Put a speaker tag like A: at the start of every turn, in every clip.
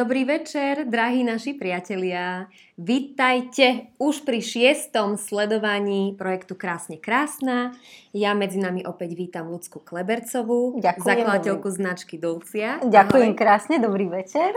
A: Dobrý večer, drahí naši priatelia. Vítajte už pri šiestom sledovaní projektu Krásne krásna. Ja medzi nami opäť vítam Lucku Klebercovú,
B: Ďakujem,
A: zakladateľku
B: dobrý.
A: značky Dulcia.
B: Ďakujem Ahoj. krásne, dobrý večer.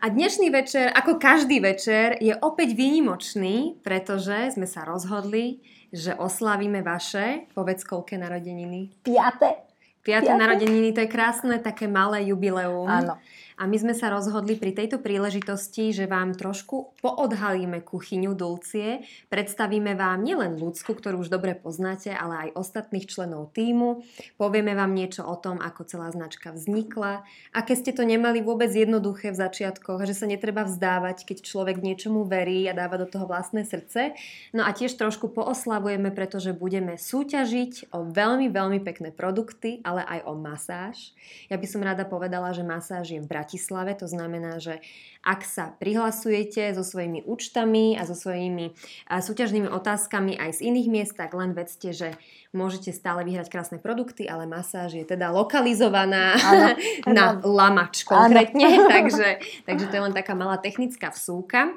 A: A dnešný večer, ako každý večer, je opäť výnimočný, pretože sme sa rozhodli, že oslavíme vaše, povedz koľké narodeniny.
B: Piate.
A: Piate, Piate narodeniny, to je krásne také malé jubileum.
B: Áno.
A: A my sme sa rozhodli pri tejto príležitosti, že vám trošku poodhalíme kuchyňu Dulcie, predstavíme vám nielen ľudskú, ktorú už dobre poznáte, ale aj ostatných členov týmu, povieme vám niečo o tom, ako celá značka vznikla, aké ste to nemali vôbec jednoduché v začiatkoch, že sa netreba vzdávať, keď človek niečomu verí a dáva do toho vlastné srdce. No a tiež trošku pooslavujeme, pretože budeme súťažiť o veľmi, veľmi pekné produkty, ale aj o masáž. Ja by som rada povedala, že masáž je v. To znamená, že ak sa prihlasujete so svojimi účtami a so svojimi súťažnými otázkami aj z iných miest, tak len vedzte, že môžete stále vyhrať krásne produkty, ale masáž je teda lokalizovaná ano, na lamač konkrétne, takže, takže to je len taká malá technická vsúka.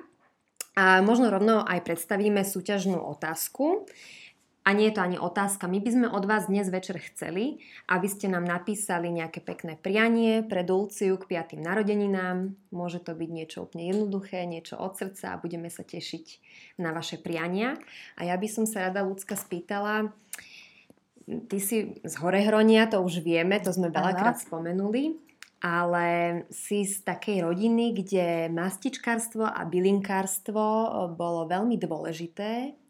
A: A možno rovno aj predstavíme súťažnú otázku. A nie je to ani otázka. My by sme od vás dnes večer chceli, aby ste nám napísali nejaké pekné prianie pre Dulciu k 5. narodeninám. Môže to byť niečo úplne jednoduché, niečo od srdca a budeme sa tešiť na vaše priania. A ja by som sa rada, ľudská spýtala, ty si z Horehronia, to už vieme, to sme veľakrát spomenuli, ale si z takej rodiny, kde mastičkárstvo a bylinkárstvo bolo veľmi dôležité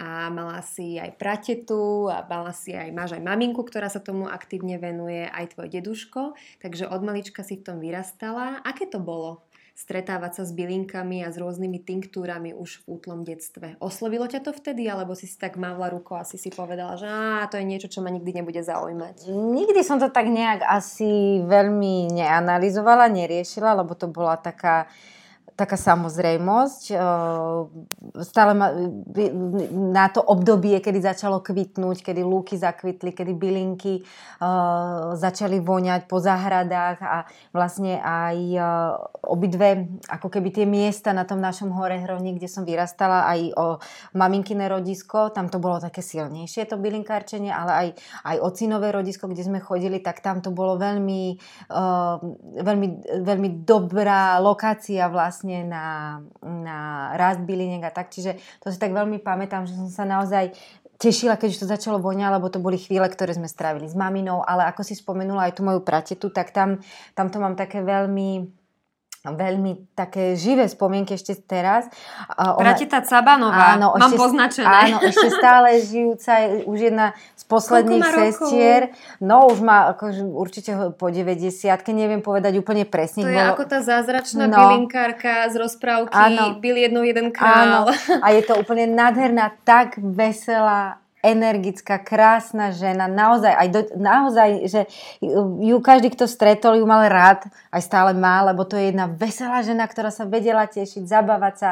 A: a mala si aj pratetu a mala si aj, máš aj maminku, ktorá sa tomu aktívne venuje, aj tvoj deduško, takže od malička si v tom vyrastala. Aké to bolo? stretávať sa s bylinkami a s rôznymi tinktúrami už v útlom detstve. Oslovilo ťa to vtedy, alebo si si tak mávla rukou a si si povedala, že á, to je niečo, čo ma nikdy nebude zaujímať?
B: Nikdy som to tak nejak asi veľmi neanalizovala, neriešila, lebo to bola taká taká samozrejmosť. Stále ma, na to obdobie, kedy začalo kvitnúť, kedy lúky zakvitli, kedy bylinky začali voňať po záhradách a vlastne aj obidve, ako keby tie miesta na tom našom hore hrovni, kde som vyrastala, aj o maminkine rodisko, tam to bolo také silnejšie, to bylinkárčenie, ale aj, aj ocinové rodisko, kde sme chodili, tak tam to bolo veľmi, veľmi, veľmi dobrá lokácia vlastne vlastne na, na rast byliniek a tak. Čiže to si tak veľmi pamätám, že som sa naozaj tešila, keď už to začalo voňať, lebo to boli chvíle, ktoré sme strávili s maminou, ale ako si spomenula aj tú moju pratetu, tak tam, tam to mám také veľmi veľmi také živé spomienky ešte teraz.
A: Prateta Cabanová, áno, mám ešte, poznačené.
B: Áno, ešte stále žijúca, už jedna z posledných sestier. No, už má akože, určite po 90 neviem povedať úplne presne.
A: To je bolo... ako tá zázračná no, bylinkárka z rozprávky áno, Byl jednou jeden král.
B: Áno, a je to úplne nádherná, tak veselá energická, krásna žena, naozaj, aj do, naozaj, že ju každý, kto stretol, ju mal rád, aj stále má, lebo to je jedna veselá žena, ktorá sa vedela tešiť, zabávať sa.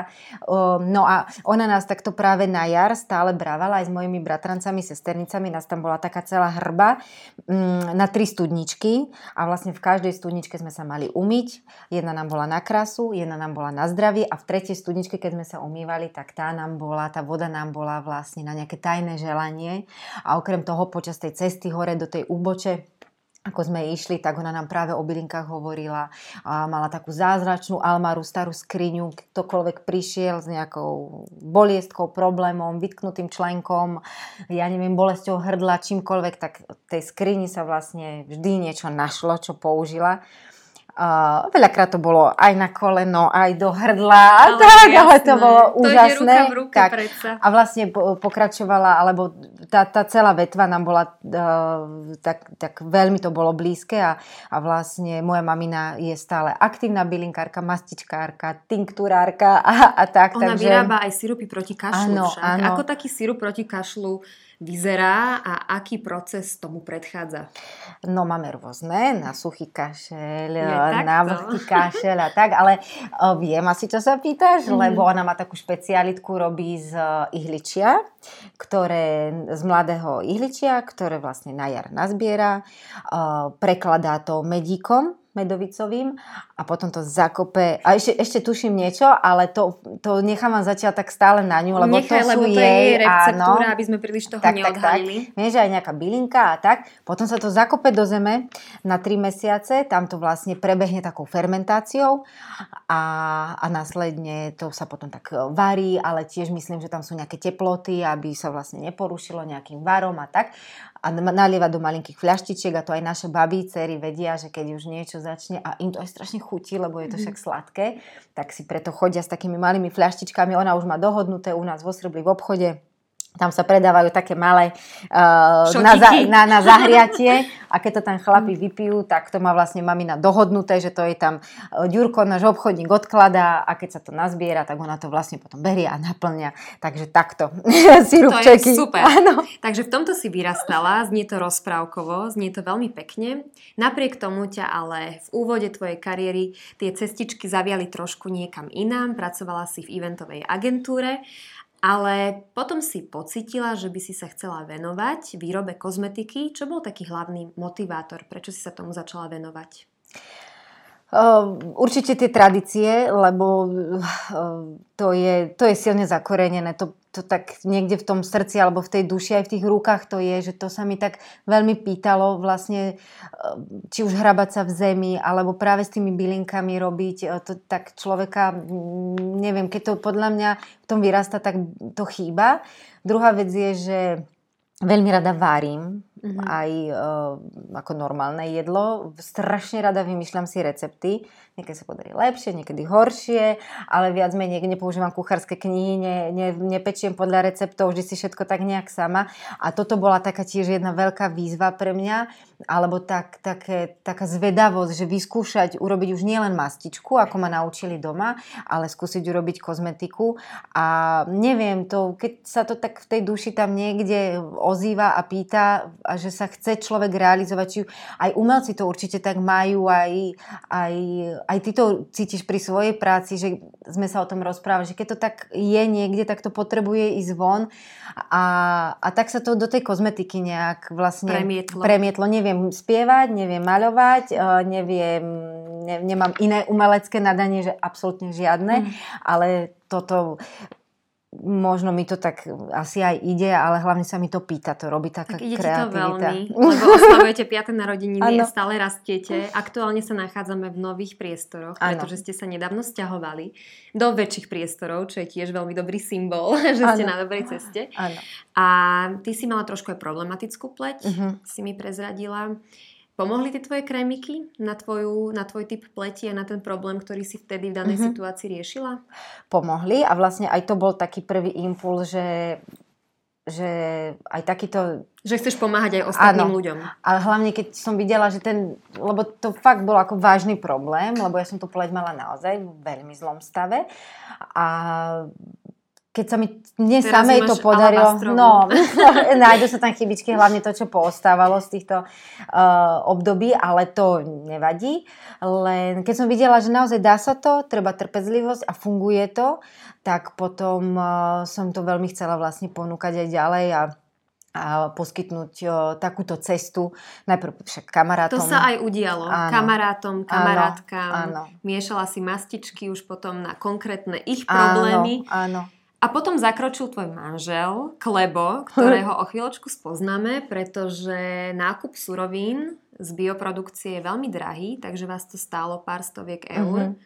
B: No a ona nás takto práve na jar stále brávala aj s mojimi bratrancami, sesternicami, nás tam bola taká celá hrba mm, na tri studničky a vlastne v každej studničke sme sa mali umyť. Jedna nám bola na krasu, jedna nám bola na zdravie a v tretej studničke, keď sme sa umývali, tak tá nám bola, tá voda nám bola vlastne na nejaké tajné žela vzdelanie a okrem toho počas tej cesty hore do tej úboče ako sme išli, tak ona nám práve o bylinkách hovorila a mala takú zázračnú almaru, starú skriňu, ktokoľvek prišiel s nejakou boliestkou, problémom, vytknutým členkom, ja neviem, bolesťou hrdla, čímkoľvek, tak v tej skrini sa vlastne vždy niečo našlo, čo použila. Uh, veľakrát to bolo aj na koleno, aj do hrdla, ale, tak, ale to bolo to úžasné.
A: Ruka v ruke tak.
B: A vlastne pokračovala, alebo tá, tá celá vetva nám bola uh, tak, tak veľmi to bolo blízke a, a vlastne moja mamina je stále aktívna bylinkárka, mastičkárka, tinktúrárka a, a tak.
A: Ona takže... vyrába aj sirupy proti kašlu áno, však. Áno. Ako taký sirup proti kašlu vyzerá a aký proces tomu predchádza?
B: No máme rôzne, na suchý kašel, na vlhký kašel a tak, ale o, viem asi, čo sa pýtaš, mm. lebo ona má takú špecialitku, robí z ihličia, ktoré, z mladého ihličia, ktoré vlastne na jar nazbiera, o, prekladá to medíkom, medovicovým a potom to zakope. A ešte, ešte tuším niečo, ale to, to nechávam zatiaľ tak stále na ňu, lebo
A: Nechaj,
B: to sú
A: lebo to
B: jej,
A: je receptúra,
B: áno.
A: aby sme príliš toho
B: Tak, tak, tak.
A: neodhalili.
B: Vieš, aj nejaká bylinka a tak. Potom sa to zakope do zeme na 3 mesiace, tam to vlastne prebehne takou fermentáciou a, a následne to sa potom tak e, varí, ale tiež myslím, že tam sú nejaké teploty, aby sa vlastne neporušilo nejakým varom a tak. A nalieva do malinkých fľaštičiek a to aj naše babí, cery vedia, že keď už niečo začne a im to aj strašne chutí, lebo je to však sladké, tak si preto chodia s takými malými fľaštičkami. Ona už má dohodnuté u nás vo Srebli v obchode tam sa predávajú také malé uh, na, za, na, na zahriatie a keď to tam chlapi vypijú, tak to má vlastne mamina dohodnuté, že to je tam uh, Ďurko, náš obchodník odkladá a keď sa to nazbiera, tak ona to vlastne potom berie a naplňa. Takže takto. Sirupčeky.
A: To je super.
B: Áno.
A: Takže v tomto si vyrastala, znie to rozprávkovo, znie to veľmi pekne. Napriek tomu ťa ale v úvode tvojej kariéry tie cestičky zaviali trošku niekam inám, pracovala si v eventovej agentúre, ale potom si pocitila, že by si sa chcela venovať výrobe kozmetiky. Čo bol taký hlavný motivátor? Prečo si sa tomu začala venovať?
B: Uh, určite tie tradície, lebo uh, to, je, to je silne zakorenené. To, to tak niekde v tom srdci alebo v tej duši aj v tých rukách to je, že to sa mi tak veľmi pýtalo vlastne, uh, či už hrabať sa v zemi alebo práve s tými bylinkami robiť. Uh, to tak človeka, neviem, keď to podľa mňa v tom vyrasta, tak to chýba. Druhá vec je, že veľmi rada varím, mm-hmm. aj uh, ako normálne jedlo. Strašne rada vymýšľam si recepty. Niekedy sa podarí lepšie, niekedy horšie, ale viac menej nepoužívam kuchárske knihy, ne, ne, nepečiem podľa receptov, vždy si všetko tak nejak sama. A toto bola taká tiež jedna veľká výzva pre mňa, alebo tak, také, taká zvedavosť, že vyskúšať urobiť už nielen mastičku, ako ma naučili doma, ale skúsiť urobiť kozmetiku. A neviem, to, keď sa to tak v tej duši tam niekde ozýva a pýta, a že sa chce človek realizovať, či aj umelci to určite tak majú, aj, aj, aj ty to cítiš pri svojej práci, že sme sa o tom rozprávali, že keď to tak je niekde, tak to potrebuje ísť von a, a tak sa to do tej kozmetiky nejak vlastne
A: Premietlo.
B: premietlo. Neviem spievať, neviem maľovať, eh, neviem, ne, nemám iné umelecké nadanie, že absolútne žiadne,
A: Mm.
B: ale toto možno mi to tak asi aj ide, ale hlavne sa mi to pýta, to robí taká
A: Tak ide ti to
B: kreativita.
A: veľmi, lebo oslavujete 5. narodeniny,
B: Áno.
A: stále rastiete. Aktuálne sa nachádzame v nových priestoroch, pretože ste sa nedávno stiahovali do väčších priestorov, čo je tiež veľmi dobrý symbol, že ste
B: Áno.
A: na dobrej ceste.
B: Áno.
A: A ty si mala trošku aj problematickú pleť,
B: Mhm.
A: si mi prezradila. Pomohli tie tvoje krémiky na, tvoju, na tvoj typ pleti a na ten problém, ktorý si vtedy v danej
B: Mhm.
A: situácii riešila?
B: Pomohli a vlastne aj to bol taký prvý impuls, že, že aj takýto
A: Že chceš pomáhať aj ostatným
B: Áno.
A: ľuďom.
B: Ale hlavne, keď som videla, že ten, lebo to fakt bol ako vážny problém, lebo ja som tú pleť mala naozaj v veľmi zlom stave. A keď sa mi, mne
A: Teraz
B: samej to podarilo, no, nájdu sa tam chybičky, hlavne to, čo poostávalo z týchto uh, období, ale to nevadí. Len keď som videla, že naozaj dá sa to, treba trpezlivosť a funguje to, tak potom uh, som to veľmi chcela vlastne ponúkať aj ďalej a a poskytnúť o, takúto cestu najprv však kamarátom.
A: To sa aj udialo.
B: Áno.
A: Kamarátom, kamarátkam.
B: áno.
A: Miešala si mastičky už potom na konkrétne ich problémy.
B: Áno, áno.
A: A potom zakročil tvoj manžel, Klebo, ktorého o chvíľočku spoznáme, pretože nákup surovín z bioprodukcie je veľmi drahý, takže vás to stálo pár stoviek eur.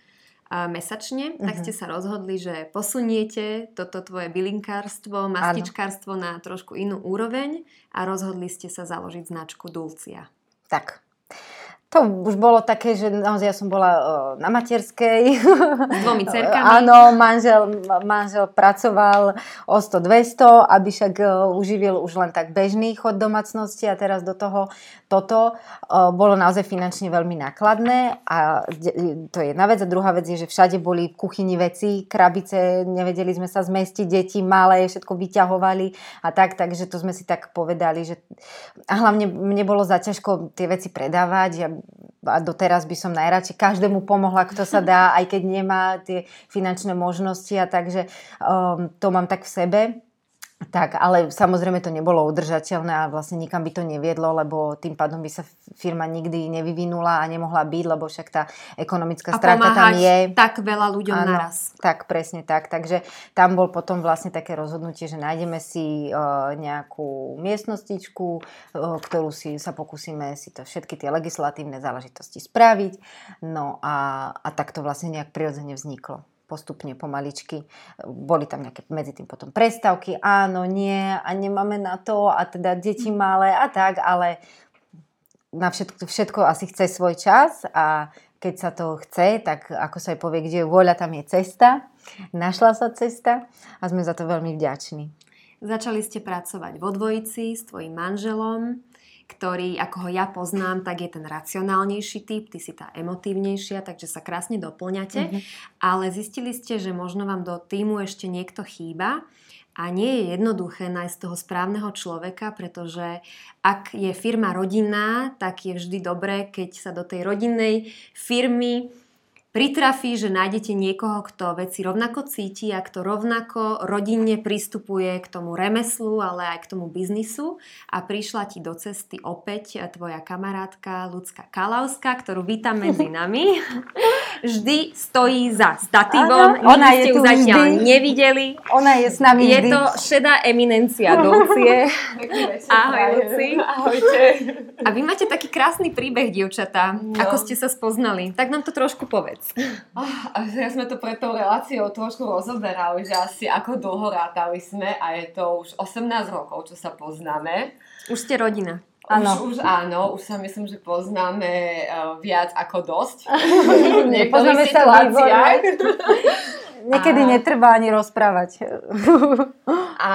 A: A mesačne, tak
B: Mhm.
A: ste sa rozhodli, že posuniete toto tvoje bylinkárstvo, mastičkárstvo na trošku inú úroveň a rozhodli ste sa založiť značku Dulcia.
B: Tak. To už bolo také, že naozaj ja som bola uh, na materskej.
A: S dvomi cerkami.
B: Áno, manžel, manžel pracoval o 100-200, aby však uh, uživil už len tak bežný chod domácnosti a teraz do toho toto uh, bolo naozaj finančne veľmi nákladné a to je jedna vec. A druhá vec je, že všade boli v kuchyni veci, krabice, nevedeli sme sa zmestiť, deti malé, všetko vyťahovali a tak, takže to sme si tak povedali, že a hlavne mne bolo zaťažko tie veci predávať ja, a doteraz by som najradšej každému pomohla, kto sa dá, aj keď nemá tie finančné možnosti a takže um, to mám tak v sebe Tak, ale samozrejme to nebolo udržateľné a vlastne nikam by to neviedlo, lebo tým pádom by sa firma nikdy nevyvinula a nemohla byť, lebo však tá ekonomická stránka tam je.
A: tak veľa ľuďom Áno, naraz.
B: Tak, presne tak. Takže tam bol potom vlastne také rozhodnutie, že nájdeme si uh, nejakú miestnostičku, uh, ktorú si sa pokúsime si to všetky tie legislatívne záležitosti spraviť. No a, a tak to vlastne nejak prirodzene vzniklo postupne, pomaličky. Boli tam nejaké medzi tým potom prestávky, áno, nie a nemáme na to a teda deti malé a tak, ale na všetko, všetko asi chce svoj čas a keď sa to chce, tak ako sa aj povie, kde je vôľa, tam je cesta. Našla sa cesta a sme za to veľmi vďační.
A: Začali ste pracovať vo dvojici s tvojim manželom ktorý, ako ho ja poznám, tak je ten racionálnejší typ, ty si tá emotívnejšia, takže sa krásne doplňate. Mm-hmm. Ale zistili ste, že možno vám do týmu ešte niekto chýba a nie je jednoduché nájsť toho správneho človeka, pretože ak je firma rodinná, tak je vždy dobré, keď sa do tej rodinnej firmy pritrafí, že nájdete niekoho, kto veci rovnako cíti a kto rovnako rodinne pristupuje k tomu remeslu, ale aj k tomu biznisu. A prišla ti do cesty opäť tvoja kamarátka Lucka Kalauská, ktorú vítam medzi nami. Vždy stojí za stativom. Áno, ona je tu zatiaľ vždy. nevideli.
B: Ona je s nami
A: Je vždy. to šedá eminencia Dulcie. Ahoj, Luci.
C: Ahojte.
A: A vy máte taký krásny príbeh, dievčatá. No. Ako ste sa spoznali? Tak nám to trošku povedz.
C: Oh, ja sme to pred tou reláciou trošku rozoberali, že asi ako dlho rátali sme a je to už 18 rokov, čo sa poznáme.
A: Už ste rodina.
C: Áno. Už, už áno, už sa myslím, že poznáme uh, viac ako dosť.
B: Nepoznáme sa Niekedy a... netreba ani rozprávať.
C: a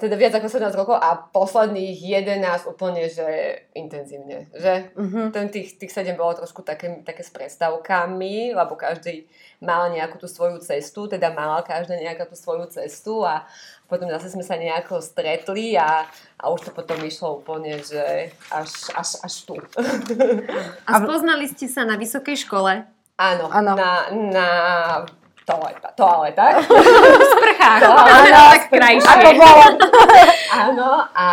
C: teda viac ako 17 rokov a posledných 11 úplne, že intenzívne. Že? Uh-huh. Ten tých, tých 7 bolo trošku také, také s prestavkami, lebo každý mal nejakú tú svoju cestu, teda mala každá nejakú tú svoju cestu a potom zase sme sa nejako stretli a, a už to potom išlo úplne, že až, až, až tu.
A: A spoznali ste sa na vysokej škole?
C: Áno, ano. na, na toaleta, toaleta.
A: Sprchách, tak krajšie.
B: Ako bolo.
C: áno, a,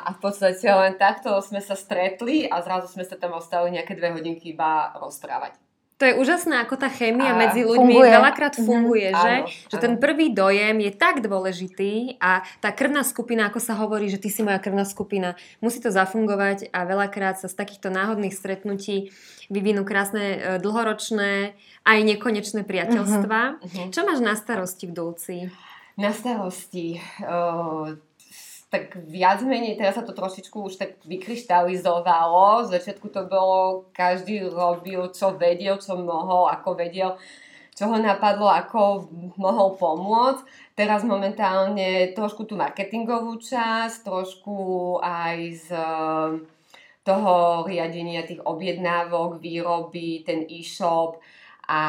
C: a v podstate len takto sme sa stretli a zrazu sme sa tam ostali nejaké dve hodinky iba rozprávať.
A: To je úžasné, ako tá chémia a medzi ľuďmi funguje. veľakrát mhm. funguje, mm, že? Áno, že áno. ten prvý dojem je tak dôležitý a tá krvná skupina, ako sa hovorí, že ty si moja krvná skupina, musí to zafungovať a veľakrát sa z takýchto náhodných stretnutí vyvinú krásne e, dlhoročné aj nekonečné priateľstva. Uh-huh. Čo máš na starosti v Dulci?
C: Na starosti... Uh tak viac menej, teraz sa to trošičku už tak vykryštalizovalo. Z začiatku to bolo, každý robil, čo vedel, čo mohol, ako vedel, čo ho napadlo, ako mohol pomôcť. Teraz momentálne trošku tú marketingovú časť, trošku aj z toho riadenia tých objednávok, výroby, ten e-shop a,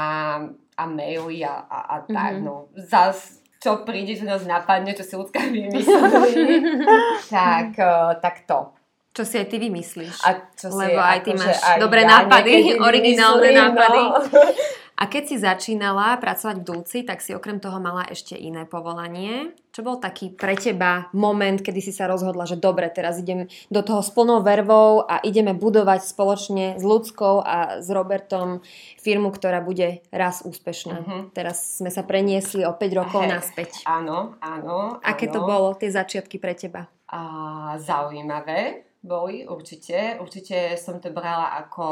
C: a maily a, a, a tak. Mm-hmm. No. Zas čo príde, že nás napadne, čo si ľudská vymyslí, tak, uh, tak to.
A: Čo si aj ty vymyslíš.
C: A čo
A: Lebo si, aj ty akože máš dobré ja nápady, originálne nápady. No. A keď si začínala pracovať v Dulci, tak si okrem toho mala ešte iné povolanie. Čo bol taký pre teba moment, kedy si sa rozhodla, že dobre, teraz idem do toho s plnou vervou a ideme budovať spoločne s ľudskou a s Robertom firmu, ktorá bude raz úspešná. Uh-huh. Teraz sme sa preniesli o 5 rokov hey, naspäť.
C: Áno, áno.
A: Aké to bolo, tie začiatky pre teba?
C: A, zaujímavé boli, určite. Určite som to brala ako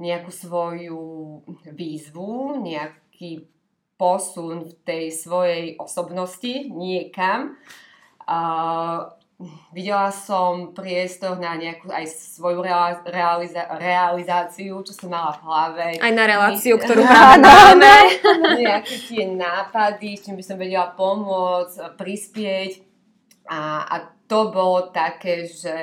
C: nejakú svoju výzvu, nejaký posun v tej svojej osobnosti niekam. Uh, videla som priestor na nejakú aj svoju realiza- realizáciu, čo som mala v hlave.
A: Aj na reláciu, ktorú práve máme.
C: Nejaké tie nápady, s čím by som vedela pomôcť, prispieť. A, a to bolo také, že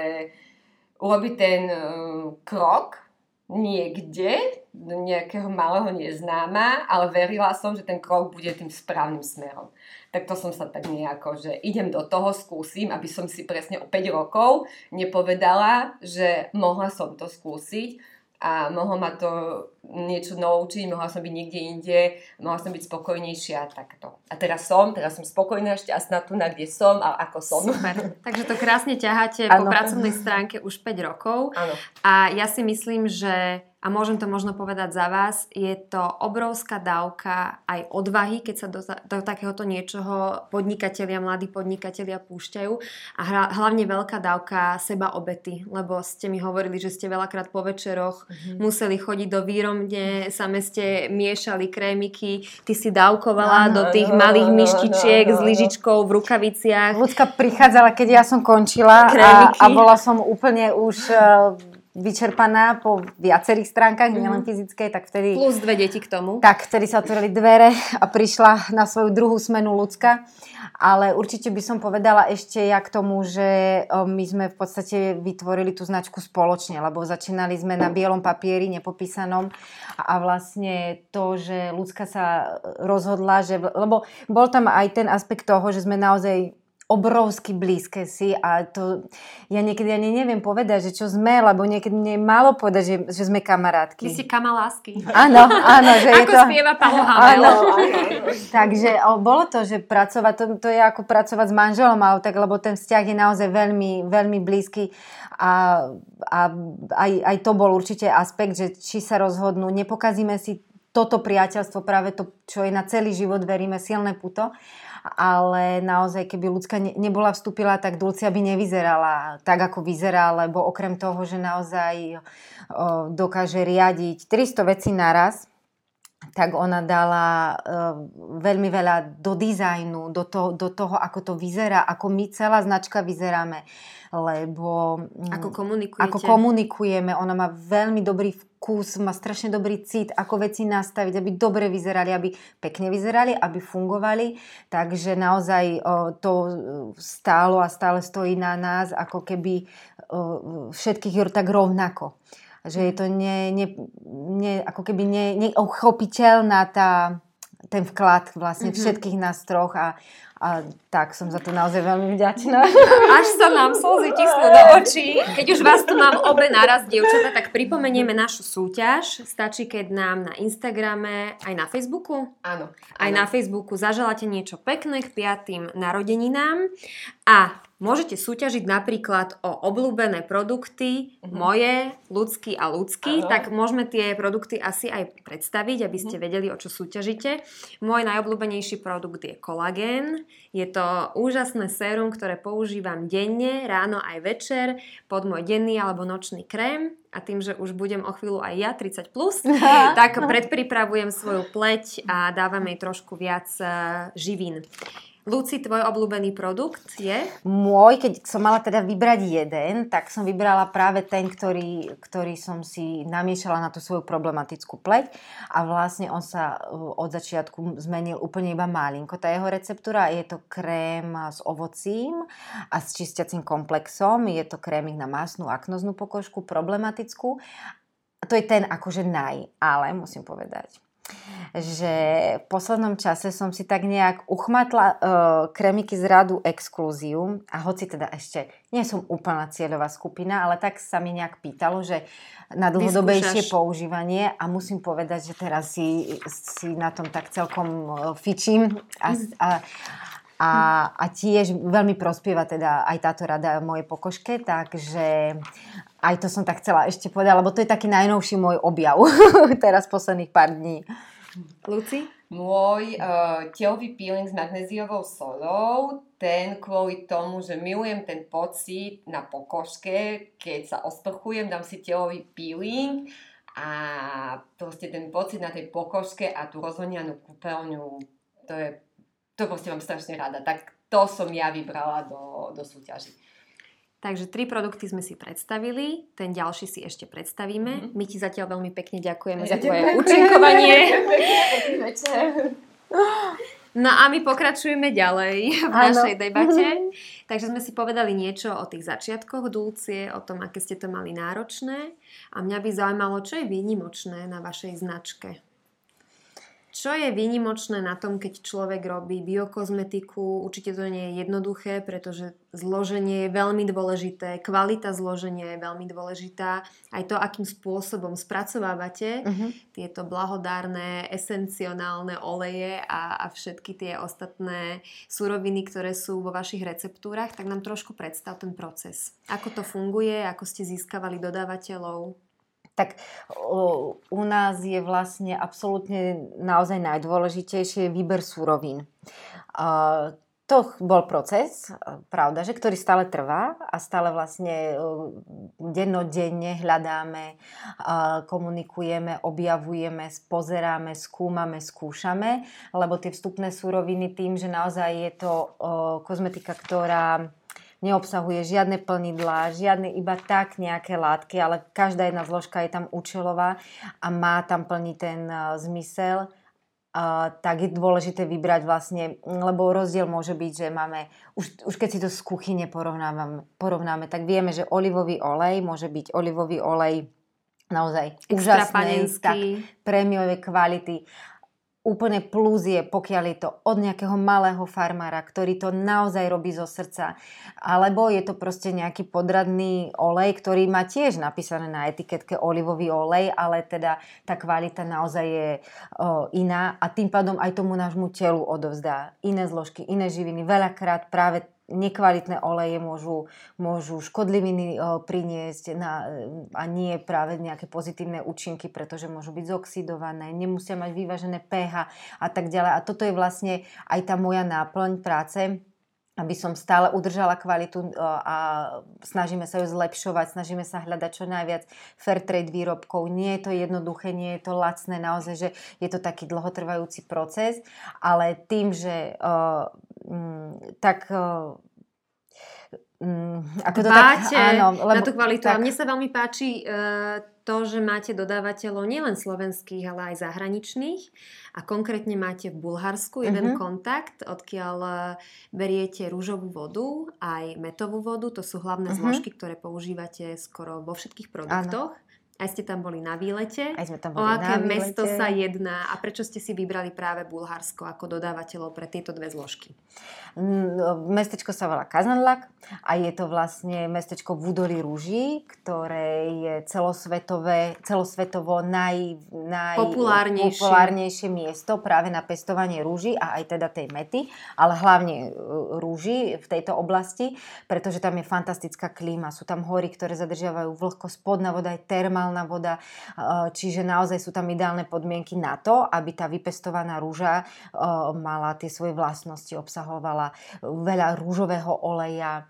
C: urobiť ten uh, krok niekde, do nejakého malého neznáma, ale verila som, že ten krok bude tým správnym smerom. Tak to som sa tak nejako, že idem do toho, skúsim, aby som si presne o 5 rokov nepovedala, že mohla som to skúsiť, a mohlo ma to niečo naučiť, mohla som byť niekde inde, mohla som byť spokojnejšia a takto. A teraz som, teraz som spokojná, šťastná tu, na kde som a ako som.
A: Super. Takže to krásne ťaháte ano. po pracovnej stránke už 5 rokov.
C: Áno.
A: A ja si myslím, že a môžem to možno povedať za vás, je to obrovská dávka aj odvahy, keď sa do, do takéhoto niečoho podnikatelia, mladí podnikatelia púšťajú a hra, hlavne veľká dávka seba obety, lebo ste mi hovorili, že ste veľakrát po večeroch mm-hmm. museli chodiť do výromne, same ste miešali krémiky, ty si dávkovala no, do tých no, malých myštičiek no, no, s lyžičkou v rukaviciach.
B: Ľudská prichádzala, keď ja som končila a, a bola som úplne už uh, vyčerpaná po viacerých stránkach, mm-hmm. nielen fyzickej, tak vtedy...
A: Plus dve deti k tomu.
B: Tak, vtedy sa otvorili dvere a prišla na svoju druhú smenu ľudská. Ale určite by som povedala ešte ja k tomu, že my sme v podstate vytvorili tú značku spoločne, lebo začínali sme na bielom papieri, nepopísanom a vlastne to, že ľudská sa rozhodla, že, lebo bol tam aj ten aspekt toho, že sme naozaj obrovsky blízke si a to ja niekedy ani neviem povedať, že čo sme, lebo niekedy mne je málo povedať, že, že sme kamarátky.
A: Vy si kamalásky.
B: Áno, áno. Že
A: ako je to... spieva Paolo Áno,
B: Takže o, bolo to, že pracovať, to, to je ako pracovať s manželom, ale tak, lebo ten vzťah je naozaj veľmi, veľmi blízky a, a aj, aj to bol určite aspekt, že či sa rozhodnú, nepokazíme si toto priateľstvo, práve to, čo je na celý život, veríme, silné puto ale naozaj, keby ľudská nebola vstúpila, tak Dulcia by nevyzerala tak, ako vyzerá, lebo okrem toho, že naozaj dokáže riadiť 300 vecí naraz, tak ona dala uh, veľmi veľa do dizajnu, do, to, do toho, ako to vyzerá, ako my celá značka vyzeráme lebo...
A: Mm, ako komunikujete?
B: Ako komunikujeme. Ona má veľmi dobrý vkus, má strašne dobrý cit, ako veci nastaviť, aby dobre vyzerali, aby pekne vyzerali, aby fungovali. Takže naozaj o, to e, stálo a stále stojí na nás, ako keby všetkých tak rovnako. Že je to ne, ne, ne, ako keby ne, neuchopiteľná tá, ten vklad vlastne mm-hmm. všetkých nás troch a, a tak som za to naozaj veľmi vďačná.
A: Až sa nám slzy tisknú do očí. Keď už vás tu mám obe naraz, dievčata, tak pripomenieme našu súťaž. Stačí, keď nám na Instagrame, aj na Facebooku?
C: Áno.
A: Aj
C: áno.
A: na Facebooku zaželáte niečo pekné k piatým narodeninám a Môžete súťažiť napríklad o obľúbené produkty uh-huh. moje, ľudský a ľudský, uh-huh. tak môžeme tie produkty asi aj predstaviť, aby ste uh-huh. vedeli, o čo súťažíte. Môj najobľúbenejší produkt je kolagén. Je to úžasné sérum, ktoré používam denne, ráno aj večer, pod môj denný alebo nočný krém a tým, že už budem o chvíľu aj ja 30+, plus, tak predpripravujem svoju pleť a dávam jej trošku viac eh, živín. Luci, tvoj obľúbený produkt je?
B: Môj, keď som mala teda vybrať jeden, tak som vybrala práve ten, ktorý, ktorý som si namiešala na tú svoju problematickú pleť a vlastne on sa uh, od začiatku zmenil úplne iba malinko. Tá jeho receptúra je to krém s ovocím a s čistiacím komplexom. Je to krémik na masnú aknoznú pokožku, problematickú. To je ten akože naj, ale musím povedať, že v poslednom čase som si tak nejak uchmatla uh, kremiky z radu Exclusium. A hoci teda ešte nie som úplná cieľová skupina, ale tak sa mi nejak pýtalo, že na dlhodobejšie Vyskúšaš. používanie. A musím povedať, že teraz si, si na tom tak celkom uh, fičím. A, a, a, a tiež veľmi prospieva teda aj táto rada mojej pokožke, takže aj to som tak chcela ešte povedať, lebo to je taký najnovší môj objav teraz posledných pár dní.
A: Luci?
C: Môj uh, telový peeling s magnéziovou solou, ten kvôli tomu, že milujem ten pocit na pokožke, keď sa osprchujem, dám si telový peeling a proste ten pocit na tej pokožke a tú rozhonianú kúpeľňu, to je, to proste mám strašne rada. Tak to som ja vybrala do, do súťaži.
A: Takže tri produkty sme si predstavili, ten ďalší si ešte predstavíme. Mm-hmm. My ti zatiaľ veľmi pekne ďakujeme ja za tvoje účinkovanie. No a my pokračujeme ďalej v ano. našej debate. Takže sme si povedali niečo o tých začiatkoch Dulcie, o tom, aké ste to mali náročné. A mňa by zaujímalo, čo je výnimočné na vašej značke. Čo je výnimočné na tom, keď človek robí biokozmetiku? Určite to nie je jednoduché, pretože zloženie je veľmi dôležité, kvalita zloženia je veľmi dôležitá, aj to, akým spôsobom spracovávate uh-huh. tieto blahodárne, esencionálne oleje a, a všetky tie ostatné suroviny, ktoré sú vo vašich receptúrach, tak nám trošku predstav ten proces. Ako to funguje, ako ste získavali dodávateľov?
B: Tak u nás je vlastne absolútne naozaj najdôležitejšie výber súrovín. To bol proces, pravda, že ktorý stále trvá a stále vlastne dennodenne hľadáme, komunikujeme, objavujeme, pozeráme, skúmame, skúšame, lebo tie vstupné súroviny tým, že naozaj je to kozmetika, ktorá neobsahuje žiadne plnidlá, žiadne iba tak nejaké látky, ale každá jedna zložka je tam účelová a má tam plniť ten uh, zmysel. Tak je dôležité vybrať vlastne, lebo rozdiel môže byť, že máme, už, už keď si to z kuchyne porovnáme, porovnáme, tak vieme, že olivový olej môže byť olivový olej naozaj úžasnej, tak prémiovej kvality úplne plus je, pokiaľ je to od nejakého malého farmára, ktorý to naozaj robí zo srdca. Alebo je to proste nejaký podradný olej, ktorý má tiež napísané na etiketke olivový olej, ale teda tá kvalita naozaj je o, iná a tým pádom aj tomu nášmu telu odovzdá iné zložky, iné živiny. Veľakrát práve nekvalitné oleje môžu, môžu škodliviny priniesť na, a nie práve nejaké pozitívne účinky, pretože môžu byť zoxidované, nemusia mať vyvážené pH a tak ďalej. A toto je vlastne aj tá moja náplň práce, aby som stále udržala kvalitu a snažíme sa ju zlepšovať, snažíme sa hľadať čo najviac fair trade výrobkov. Nie je to jednoduché, nie je to lacné, naozaj, že je to taký dlhotrvajúci proces, ale tým, že uh, tak uh,
A: ako to Dbáte tak, áno, lebo, na tú kvalitu. Tak... A mne sa veľmi páči uh, to, že máte dodávateľov nielen slovenských, ale aj zahraničných. A konkrétne máte v Bulharsku jeden uh-huh. kontakt, odkiaľ e, beriete rúžovú vodu, aj metovú vodu. To sú hlavné uh-huh. zložky, ktoré používate skoro vo všetkých produktoch. Áno. Aj ste tam boli na výlete.
B: Aj sme tam
A: boli o aké na mesto sa jedná a prečo ste si vybrali práve Bulharsko ako dodávateľov pre tieto dve zložky?
B: Mm, mestečko sa volá Kazanlak a je to vlastne mestečko v údolí rúží, ktoré je celosvetové, celosvetovo naj, naj,
A: populárnejšie.
B: populárnejšie miesto práve na pestovanie rúží a aj teda tej mety, ale hlavne e, rúží v tejto oblasti, pretože tam je fantastická klíma. Sú tam hory, ktoré zadržiavajú vlhko, spodná voda je termálna minerálna voda, eh, čiže naozaj sú tam ideálne podmienky na to, aby tá vypestovaná rúža eh, mala tie svoje vlastnosti, obsahovala veľa rúžového oleja,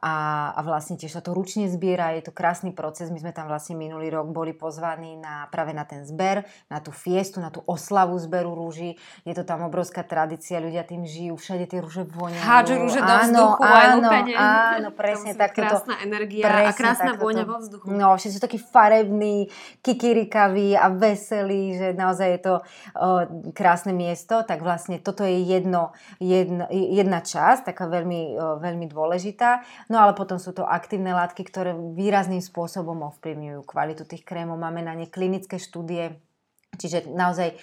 B: a, a vlastne tiež sa to ručne zbiera, je to krásny proces. My sme tam vlastne minulý rok boli pozvaní na, práve na ten zber, na tú fiestu, na tú oslavu zberu rúží. Je to tam obrovská tradícia, ľudia tým žijú, všade tie rúže voňajú.
A: Hádžu rúže do vzduchu áno, aj lúpenie.
B: Áno, presne tak.
A: Krásna energia presne, a krásna vôňa vo vzduchu.
B: No, všetci sú takí farební, kikirikaví a veselí, že naozaj je to o, krásne miesto, tak vlastne toto je jedno, jedno, jedna časť, taká veľmi, o, veľmi dôležitá. No ale potom sú to aktívne látky, ktoré výrazným spôsobom ovplyvňujú kvalitu tých krémov. Máme na ne klinické štúdie, Čiže naozaj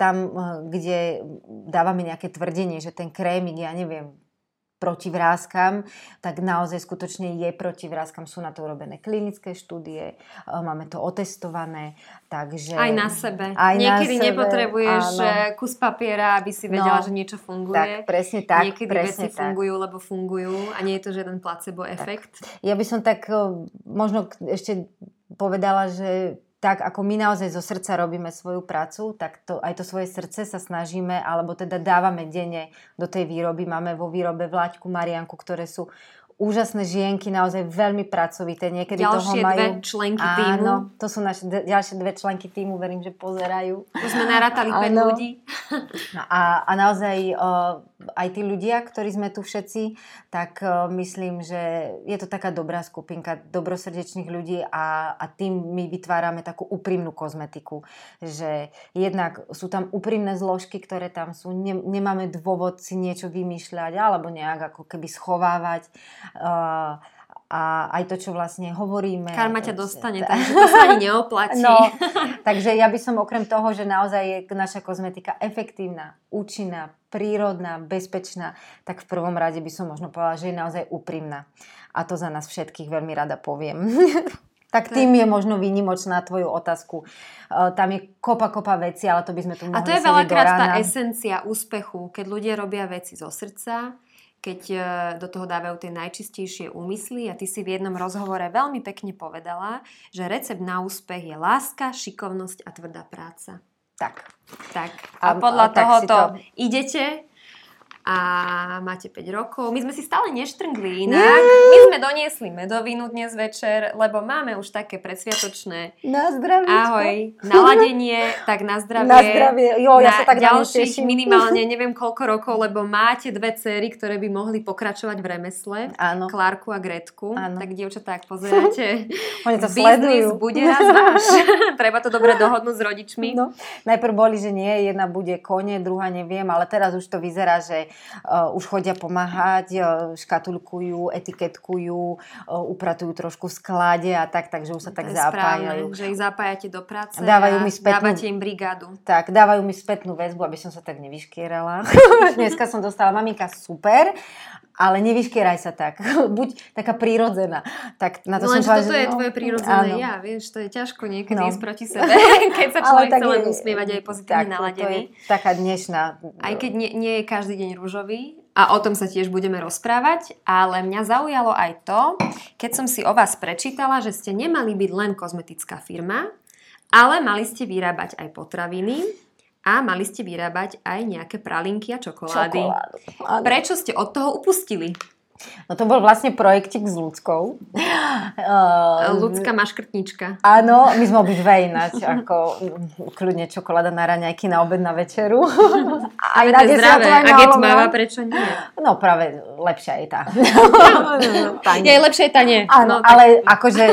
B: tam, kde dávame nejaké tvrdenie, že ten krémik, ja neviem, proti vrázkam, tak naozaj skutočne je proti vrázkam. Sú na to urobené klinické štúdie, e, máme to otestované, takže...
A: Aj na sebe. Aj Niekedy na sebe, nepotrebuješ áno. E, kus papiera, aby si vedela, no, že niečo funguje.
B: Tak, presne tak.
A: Niekedy
B: presne
A: veci tak. fungujú, lebo fungujú a nie je to žiaden placebo efekt.
B: Tak. Ja by som tak e, možno ešte povedala, že tak ako my naozaj zo srdca robíme svoju prácu, tak to, aj to svoje srdce sa snažíme, alebo teda dávame denne do tej výroby. Máme vo výrobe Vláďku, Marianku, ktoré sú úžasné žienky, naozaj veľmi pracovité. Niekedy
A: ďalšie
B: toho majú...
A: dve členky týmu. Áno,
B: to sú naše d- ďalšie dve členky týmu, verím, že pozerajú.
A: Už sme narátali 5 ľudí.
B: No a, a naozaj uh, aj tí ľudia, ktorí sme tu všetci, tak uh, myslím, že je to taká dobrá skupinka dobrosrdečných ľudí a, a tým my vytvárame takú úprimnú kozmetiku. Že jednak sú tam úprimné zložky, ktoré tam sú, ne, nemáme dôvod si niečo vymýšľať alebo nejak ako keby schovávať a aj to, čo vlastne hovoríme.
A: Karma ťa dostane, takže to sa ani neoplatí.
B: No, takže ja by som okrem toho, že naozaj je naša kozmetika efektívna, účinná, prírodná, bezpečná, tak v prvom rade by som možno povedala, že je naozaj úprimná. A to za nás všetkých veľmi rada poviem. tak tým je možno výnimočná tvoju otázku. Uh, tam je kopa, kopa veci, ale to by sme tu mohli
A: A to je veľakrát tá esencia úspechu, keď ľudia robia veci zo srdca, keď e, do toho dávajú tie najčistejšie úmysly a ty si v jednom rozhovore veľmi pekne povedala, že recept na úspech je láska, šikovnosť a tvrdá práca.
B: Tak.
A: Tak. A, a podľa a, tohoto to... idete a máte 5 rokov. My sme si stále neštrngli inak. My sme doniesli medovinu dnes večer, lebo máme už také predsviatočné
B: na zdravie.
A: Ahoj, naladenie, tak na zdravie.
B: Na zdravie, jo, ja sa tak
A: ďalších minimálne neviem koľko rokov, lebo máte dve cery, ktoré by mohli pokračovať v remesle.
B: Áno.
A: Klárku a Gretku. Áno. Tak dievčatá, ak pozeráte,
B: Oni to sledujú.
A: bude raz váš. Treba to dobre dohodnúť s rodičmi.
B: No. Najprv boli, že nie, jedna bude kone, druhá neviem, ale teraz už to vyzerá, že už chodia pomáhať, uh, škatulkujú, etiketkujú, uh, upratujú trošku v sklade a tak, takže už sa tak zapájajú.
A: Správne, že ich zapájate do práce
B: dávajú mi spätnú,
A: dávate im brigádu.
B: Tak, dávajú mi spätnú väzbu, aby som sa tak nevyškierala. Dneska som dostala maminka super, ale nevyškieraj sa tak. Buď taká prírodzená. Tak na to
A: no,
B: som
A: povedala, toto
B: že,
A: je
B: no,
A: tvoje prírodzené áno. ja, vieš, to je ťažko niekedy no. ísť proti sebe, keď sa človek chce len usmievať aj pozitívne naladený. To je
B: taká dnešná...
A: Aj keď nie, nie je každý deň rúžový, a o tom sa tiež budeme rozprávať, ale mňa zaujalo aj to, keď som si o vás prečítala, že ste nemali byť len kozmetická firma, ale mali ste vyrábať aj potraviny, a mali ste vyrábať aj nejaké pralinky a čokolády.
B: Čokoládu.
A: Prečo ste od toho upustili?
B: No to bol vlastne projektik s ľudskou.
A: Uh, Ľudská maškrtnička.
B: Áno, my sme obidve ináč, ako kľudne čokoláda na raňajky, na obed, na večeru.
A: Aj na to zdravé. Ak je tmavá, prečo nie?
B: No práve lepšia je tá.
A: je lepšia je tá nie.
B: Áno, no, ale akože...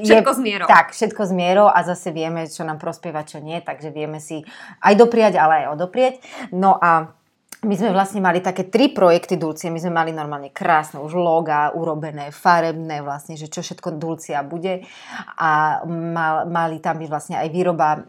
A: všetko s mierou.
B: Tak, všetko s mierou a zase vieme, čo nám prospieva, čo nie, takže vieme si aj dopriať, ale aj odoprieť. No a my sme vlastne mali také tri projekty Dulcie. My sme mali normálne krásne už loga urobené, farebné vlastne, že čo všetko Dulcia bude. A mal, mali tam byť vlastne aj výroba e,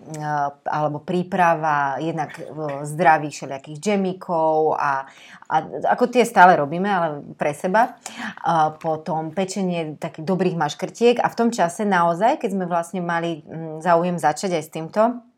B: alebo príprava jednak e, zdravých všelijakých džemikov a, a ako tie stále robíme, ale pre seba. A potom pečenie takých dobrých maškrtiek a v tom čase naozaj, keď sme vlastne mali záujem začať aj s týmto,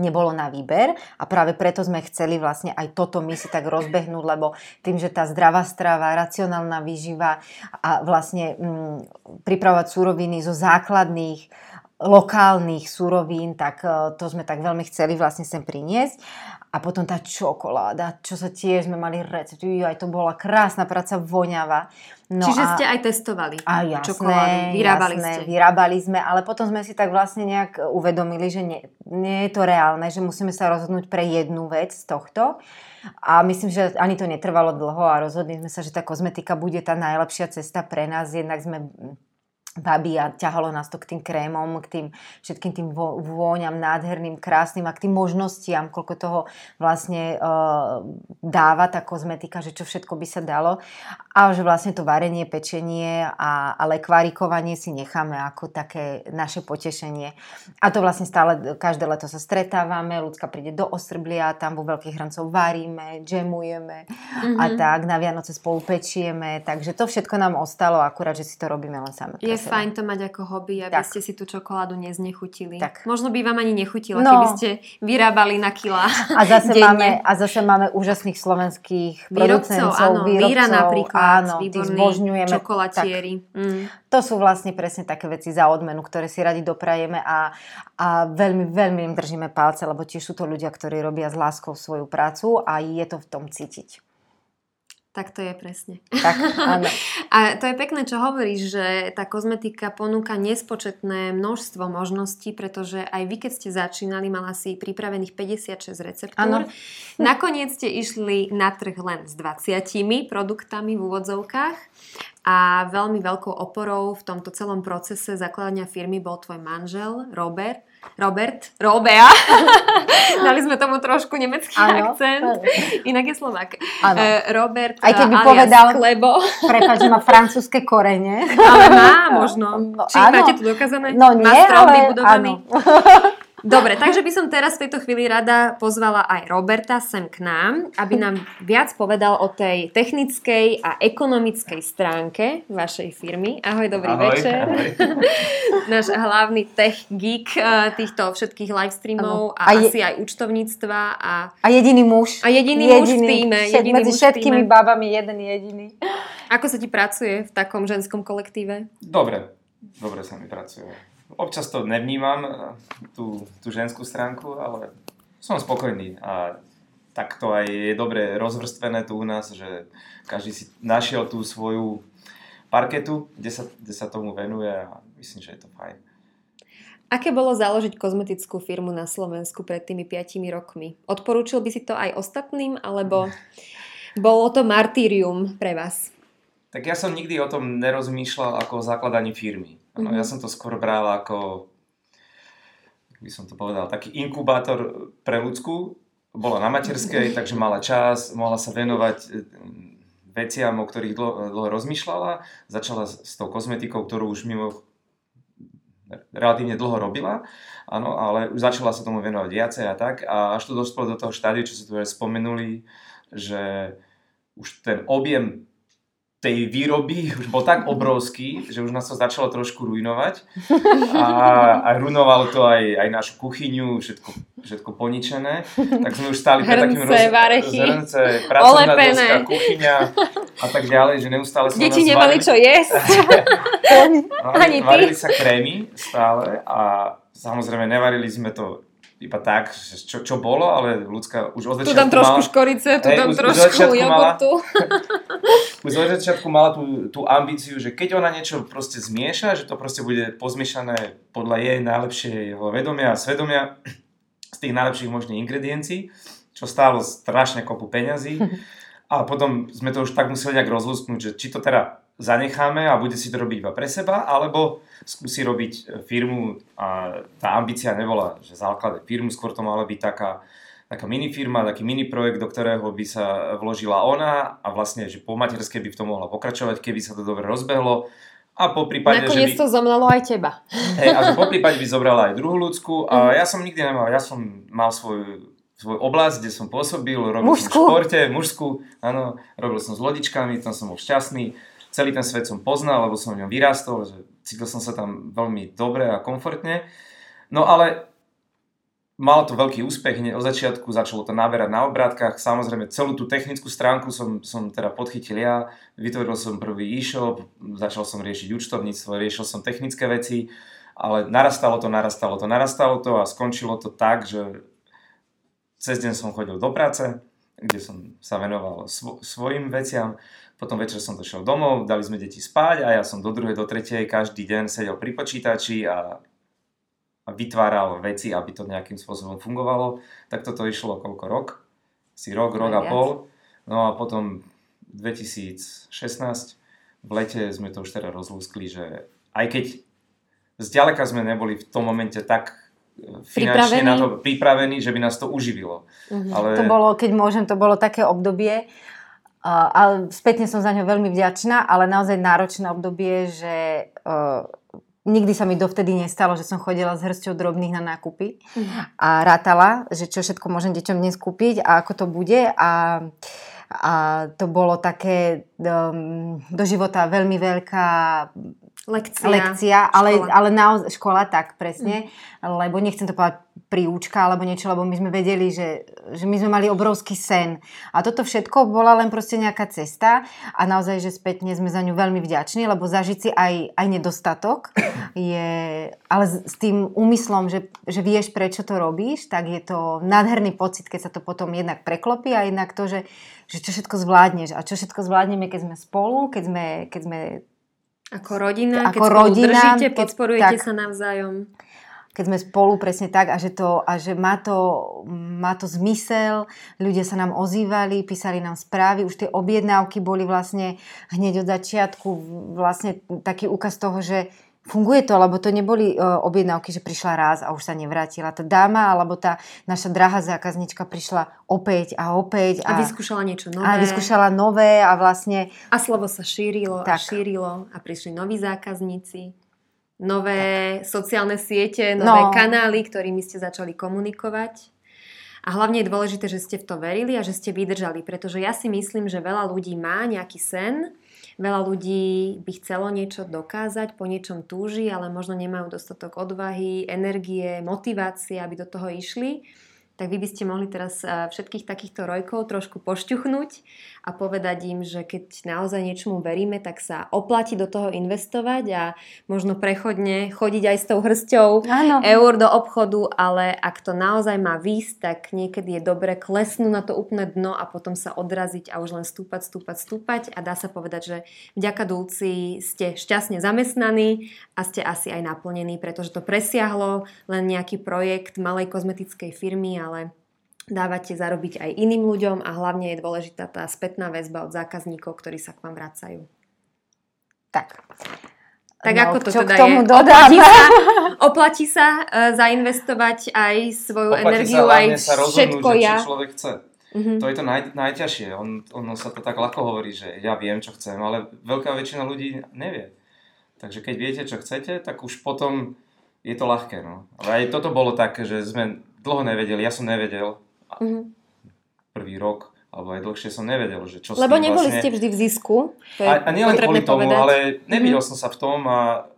B: nebolo na výber a práve preto sme chceli vlastne aj toto my si tak rozbehnúť, lebo tým, že tá zdravá strava, racionálna výživa a vlastne mm, pripravovať súroviny zo základných lokálnych súrovín, tak e, to sme tak veľmi chceli vlastne sem priniesť. A potom tá čokoláda, čo sa tiež sme mali recept, aj to bola krásna práca, voňava.
A: No Čiže a, ste aj testovali
B: a jasné,
A: čokoládu, vyrábali
B: jasné,
A: ste.
B: vyrábali sme, ale potom sme si tak vlastne nejak uvedomili, že nie, nie je to reálne, že musíme sa rozhodnúť pre jednu vec z tohto. A myslím, že ani to netrvalo dlho a rozhodli sme sa, že tá kozmetika bude tá najlepšia cesta pre nás. Jednak sme babi a ťahalo nás to k tým krémom, k tým všetkým tým vôňam nádherným, krásnym a k tým možnostiam, koľko toho vlastne uh, dáva tá kozmetika, že čo všetko by sa dalo. A že vlastne to varenie, pečenie a, a lekvárikovanie si necháme ako také naše potešenie. A to vlastne stále každé leto sa stretávame, ľudská príde do Ostrblia, tam vo Veľkých hrancov varíme, džemujeme mm-hmm. a tak, na Vianoce spolu pečieme, takže to všetko nám ostalo, akurát, že si to robíme len same.
A: Je seba. Fajn to mať ako hobby, aby tak. ste si tú čokoládu neznechutili.
B: Tak.
A: Možno by vám ani nechutila, no. keby ste vyrábali na kila
B: a zase, máme, a zase máme úžasných slovenských výrobcov, áno, výrobcov,
A: Víra napríklad,
B: áno, zbožňujeme.
A: čokolatieri. Mm.
B: To sú vlastne presne také veci za odmenu, ktoré si radi doprajeme a, a veľmi, veľmi im držíme palce, lebo tiež sú to ľudia, ktorí robia s láskou svoju prácu a je to v tom cítiť.
A: Tak to je presne.
B: Tak, áno.
A: A to je pekné, čo hovoríš, že tá kozmetika ponúka nespočetné množstvo možností, pretože aj vy, keď ste začínali, mala si pripravených 56 receptúr. Áno. Nakoniec ste išli na trh len s 20 produktami v úvodzovkách. a veľmi veľkou oporou v tomto celom procese zakladania firmy bol tvoj manžel Robert. Robert, Robea. Dali sme tomu trošku nemecký ano. akcent. Inak je Slovak.
B: Ano.
A: Uh, Robert
B: Aj keď by povedal, Klebo. Prepáč, má francúzske korene.
A: Ale má možno. No, Či ano. máte tu dokázané?
B: No nie, má strom ale vybudovaný?
A: Dobre, takže by som teraz v tejto chvíli rada pozvala aj Roberta sem k nám, aby nám viac povedal o tej technickej a ekonomickej stránke vašej firmy. Ahoj, dobrý ahoj, večer. Ahoj. Náš hlavný tech geek eh, týchto všetkých live streamov a, a je, asi aj účtovníctva. A,
B: a jediný muž.
A: A jediný, jediný muž v týme.
B: Jediný medzi všetkými týme. babami jeden jediný.
A: Ako sa ti pracuje v takom ženskom kolektíve?
D: Dobre, dobre sa mi pracuje občas to nevnímam, eh, tú, tú ženskú stránku, ale som spokojný a tak to aj je dobre rozvrstvené tu u nás, že každý si našiel tú svoju parketu, kde sa, kde sa tomu venuje a myslím, že je to fajn.
A: Aké bolo založiť kozmetickú firmu na Slovensku pred tými 5 rokmi? Odporúčil by si to aj ostatným, alebo bolo to martýrium pre vás?
D: Tak ja som nikdy o tom nerozmýšľal ako o zakladaní firmy. Mm-hmm. Ja som to skôr bral ako, by som to povedal, taký inkubátor pre ľudskú. Bola na materskej, takže mala čas, mohla sa venovať e, veciam, o ktorých dlho, dlho rozmýšľala. Začala s tou kozmetikou, ktorú už mimo relatívne dlho robila, áno, ale už začala sa tomu venovať viacej a tak. A až to dospelo do toho štádiu, čo sa tu aj spomenuli, že už ten objem tej výroby už bol tak obrovský, že už nás to začalo trošku ruinovať. A, a ruinovalo to aj, aj našu kuchyňu, všetko, všetko poničené. Tak sme už stáli
A: pred takým roz...
D: zrnce, pracovná doska, kuchyňa a tak ďalej, že neustále sme
A: Deti nemali čo jesť.
D: Ani varili sa krémy stále a samozrejme nevarili sme to iba tak, čo, čo bolo, ale ľudská už od začiatku
A: Tu dám trošku mala, škorice, tu dám trošku jogurtu.
D: už od začiatku mala tú, tú ambíciu, že keď ona niečo proste zmieša, že to proste bude pozmiešané podľa jej najlepšieho vedomia a svedomia z tých najlepších možných ingrediencií, čo stálo strašne kopu peňazí. A potom sme to už tak museli nejak rozlúsknuť, že či to teda zanecháme a bude si to robiť iba pre seba, alebo skúsi robiť e, firmu a tá ambícia nebola, že základe firmu, skôr to mala byť taká, taká mini firma, taký mini projekt, do ktorého by sa vložila ona a vlastne, že po materskej by v tom mohla pokračovať, keby sa to dobre rozbehlo. A po prípade,
A: Nakoniec
D: že by...
A: to zomlelo aj teba.
D: Hej, a že po prípade by zobrala aj druhú ľudskú. A mhm. ja som nikdy nemal, ja som mal svoj svoj oblasť, kde som pôsobil, robil mužskú. som v športe, mužskú, áno, robil som s lodičkami, tam som bol šťastný celý ten svet som poznal, lebo som v ňom vyrástol, že cítil som sa tam veľmi dobre a komfortne. No ale malo to veľký úspech, hneď od začiatku začalo to naberať na obrátkach, samozrejme celú tú technickú stránku som, som teda podchytil ja, vytvoril som prvý e-shop, začal som riešiť účtovníctvo, riešil som technické veci, ale narastalo to, narastalo to, narastalo to a skončilo to tak, že cez deň som chodil do práce, kde som sa venoval svo- svojim veciam, potom večer som došiel domov, dali sme deti spať a ja som do druhej, do tretej každý deň sedel pri počítači a, a vytváral veci, aby to nejakým spôsobom fungovalo. Tak toto išlo koľko rok? Si rok, rok a pol. No a potom 2016 v lete sme to už teda rozlúskli, že aj keď zďaleka sme neboli v tom momente tak e, finančne pripravený. na to pripravení, že by nás to uživilo.
B: Uh-huh. Ale... To bolo, keď môžem, to bolo také obdobie, Ale spätne som za ňo veľmi vďačná, ale naozaj náročné obdobie, že uh, nikdy sa mi dovtedy nestalo, že som chodila s hrsťou drobných na nákupy mm. a rátala, že čo všetko môžem deťom dnes kúpiť a ako to bude a, a to bolo také um, do života veľmi veľká
A: lekcia,
B: lekcia ale, ale naozaj škola tak presne, mm. lebo nechcem to povedať príučka alebo niečo, lebo my sme vedeli, že, že my sme mali obrovský sen. A toto všetko bola len proste nejaká cesta a naozaj, že spätne sme za ňu veľmi vďační, lebo zažiť si aj, aj nedostatok je, ale s tým úmyslom, že, že vieš, prečo to robíš, tak je to nádherný pocit, keď sa to potom jednak preklopí a jednak to, že, že čo všetko zvládneš a čo všetko zvládneme, keď sme spolu, keď sme, keď sme
A: ako rodina, ako keď rodina, držíte, podporujete keď, tak, sa navzájom.
B: Keď keď sme spolu presne tak a že, to, a že má, to, má to zmysel, ľudia sa nám ozývali, písali nám správy, už tie objednávky boli vlastne hneď od začiatku vlastne taký úkaz toho, že funguje to, lebo to neboli uh, objednávky, že prišla raz a už sa nevrátila tá dáma, alebo tá naša drahá zákaznička prišla opäť a opäť.
A: A, a vyskúšala niečo nové.
B: A vyskúšala nové a vlastne...
A: A slovo sa šírilo tak. a šírilo a prišli noví zákazníci, nové tak. sociálne siete, nové no. kanály, ktorými ste začali komunikovať. A hlavne je dôležité, že ste v to verili a že ste vydržali, pretože ja si myslím, že veľa ľudí má nejaký sen, Veľa ľudí by chcelo niečo dokázať, po niečom túži, ale možno nemajú dostatok odvahy, energie, motivácie, aby do toho išli. Tak vy by ste mohli teraz eh, všetkých takýchto rojkov trošku pošťuchnúť a povedať im, že keď naozaj niečomu veríme, tak sa oplatí do toho investovať a možno prechodne chodiť aj s tou hrsťou Áno. eur do obchodu, ale ak to naozaj má výsť, tak niekedy je dobre klesnúť na to úplné dno a potom sa odraziť a už len stúpať, stúpať, stúpať a dá sa povedať, že vďaka Dulci ste šťastne zamestnaní a ste asi aj naplnení, pretože to presiahlo len nejaký projekt malej kozmetickej firmy, ale dávate zarobiť aj iným ľuďom a hlavne je dôležitá tá spätná väzba od zákazníkov, ktorí sa k vám vracajú.
B: Tak.
A: Tak no, ako to
B: čo
A: teda
B: k tomu
A: je?
B: Dodám?
A: Oplatí sa, oplatí sa uh, zainvestovať aj svoju
D: oplatí
A: energiu,
D: sa
A: aj
D: sa
A: všetko ja.
D: Čo človek chce. Mm-hmm. To je to naj, najťažšie. On, ono sa to tak ľahko hovorí, že ja viem, čo chcem, ale veľká väčšina ľudí nevie. Takže keď viete, čo chcete, tak už potom je to ľahké. No. Ale aj toto bolo také, že sme dlho nevedeli, ja som nevedel. Mm-hmm. Prvý rok, alebo aj dlhšie som nevedel, že čo
A: Lebo neboli
D: vlastne...
A: ste vždy v zisku.
D: To je a, a nielen kvôli tomu, povedať. ale nevidel mm-hmm. som sa v tom a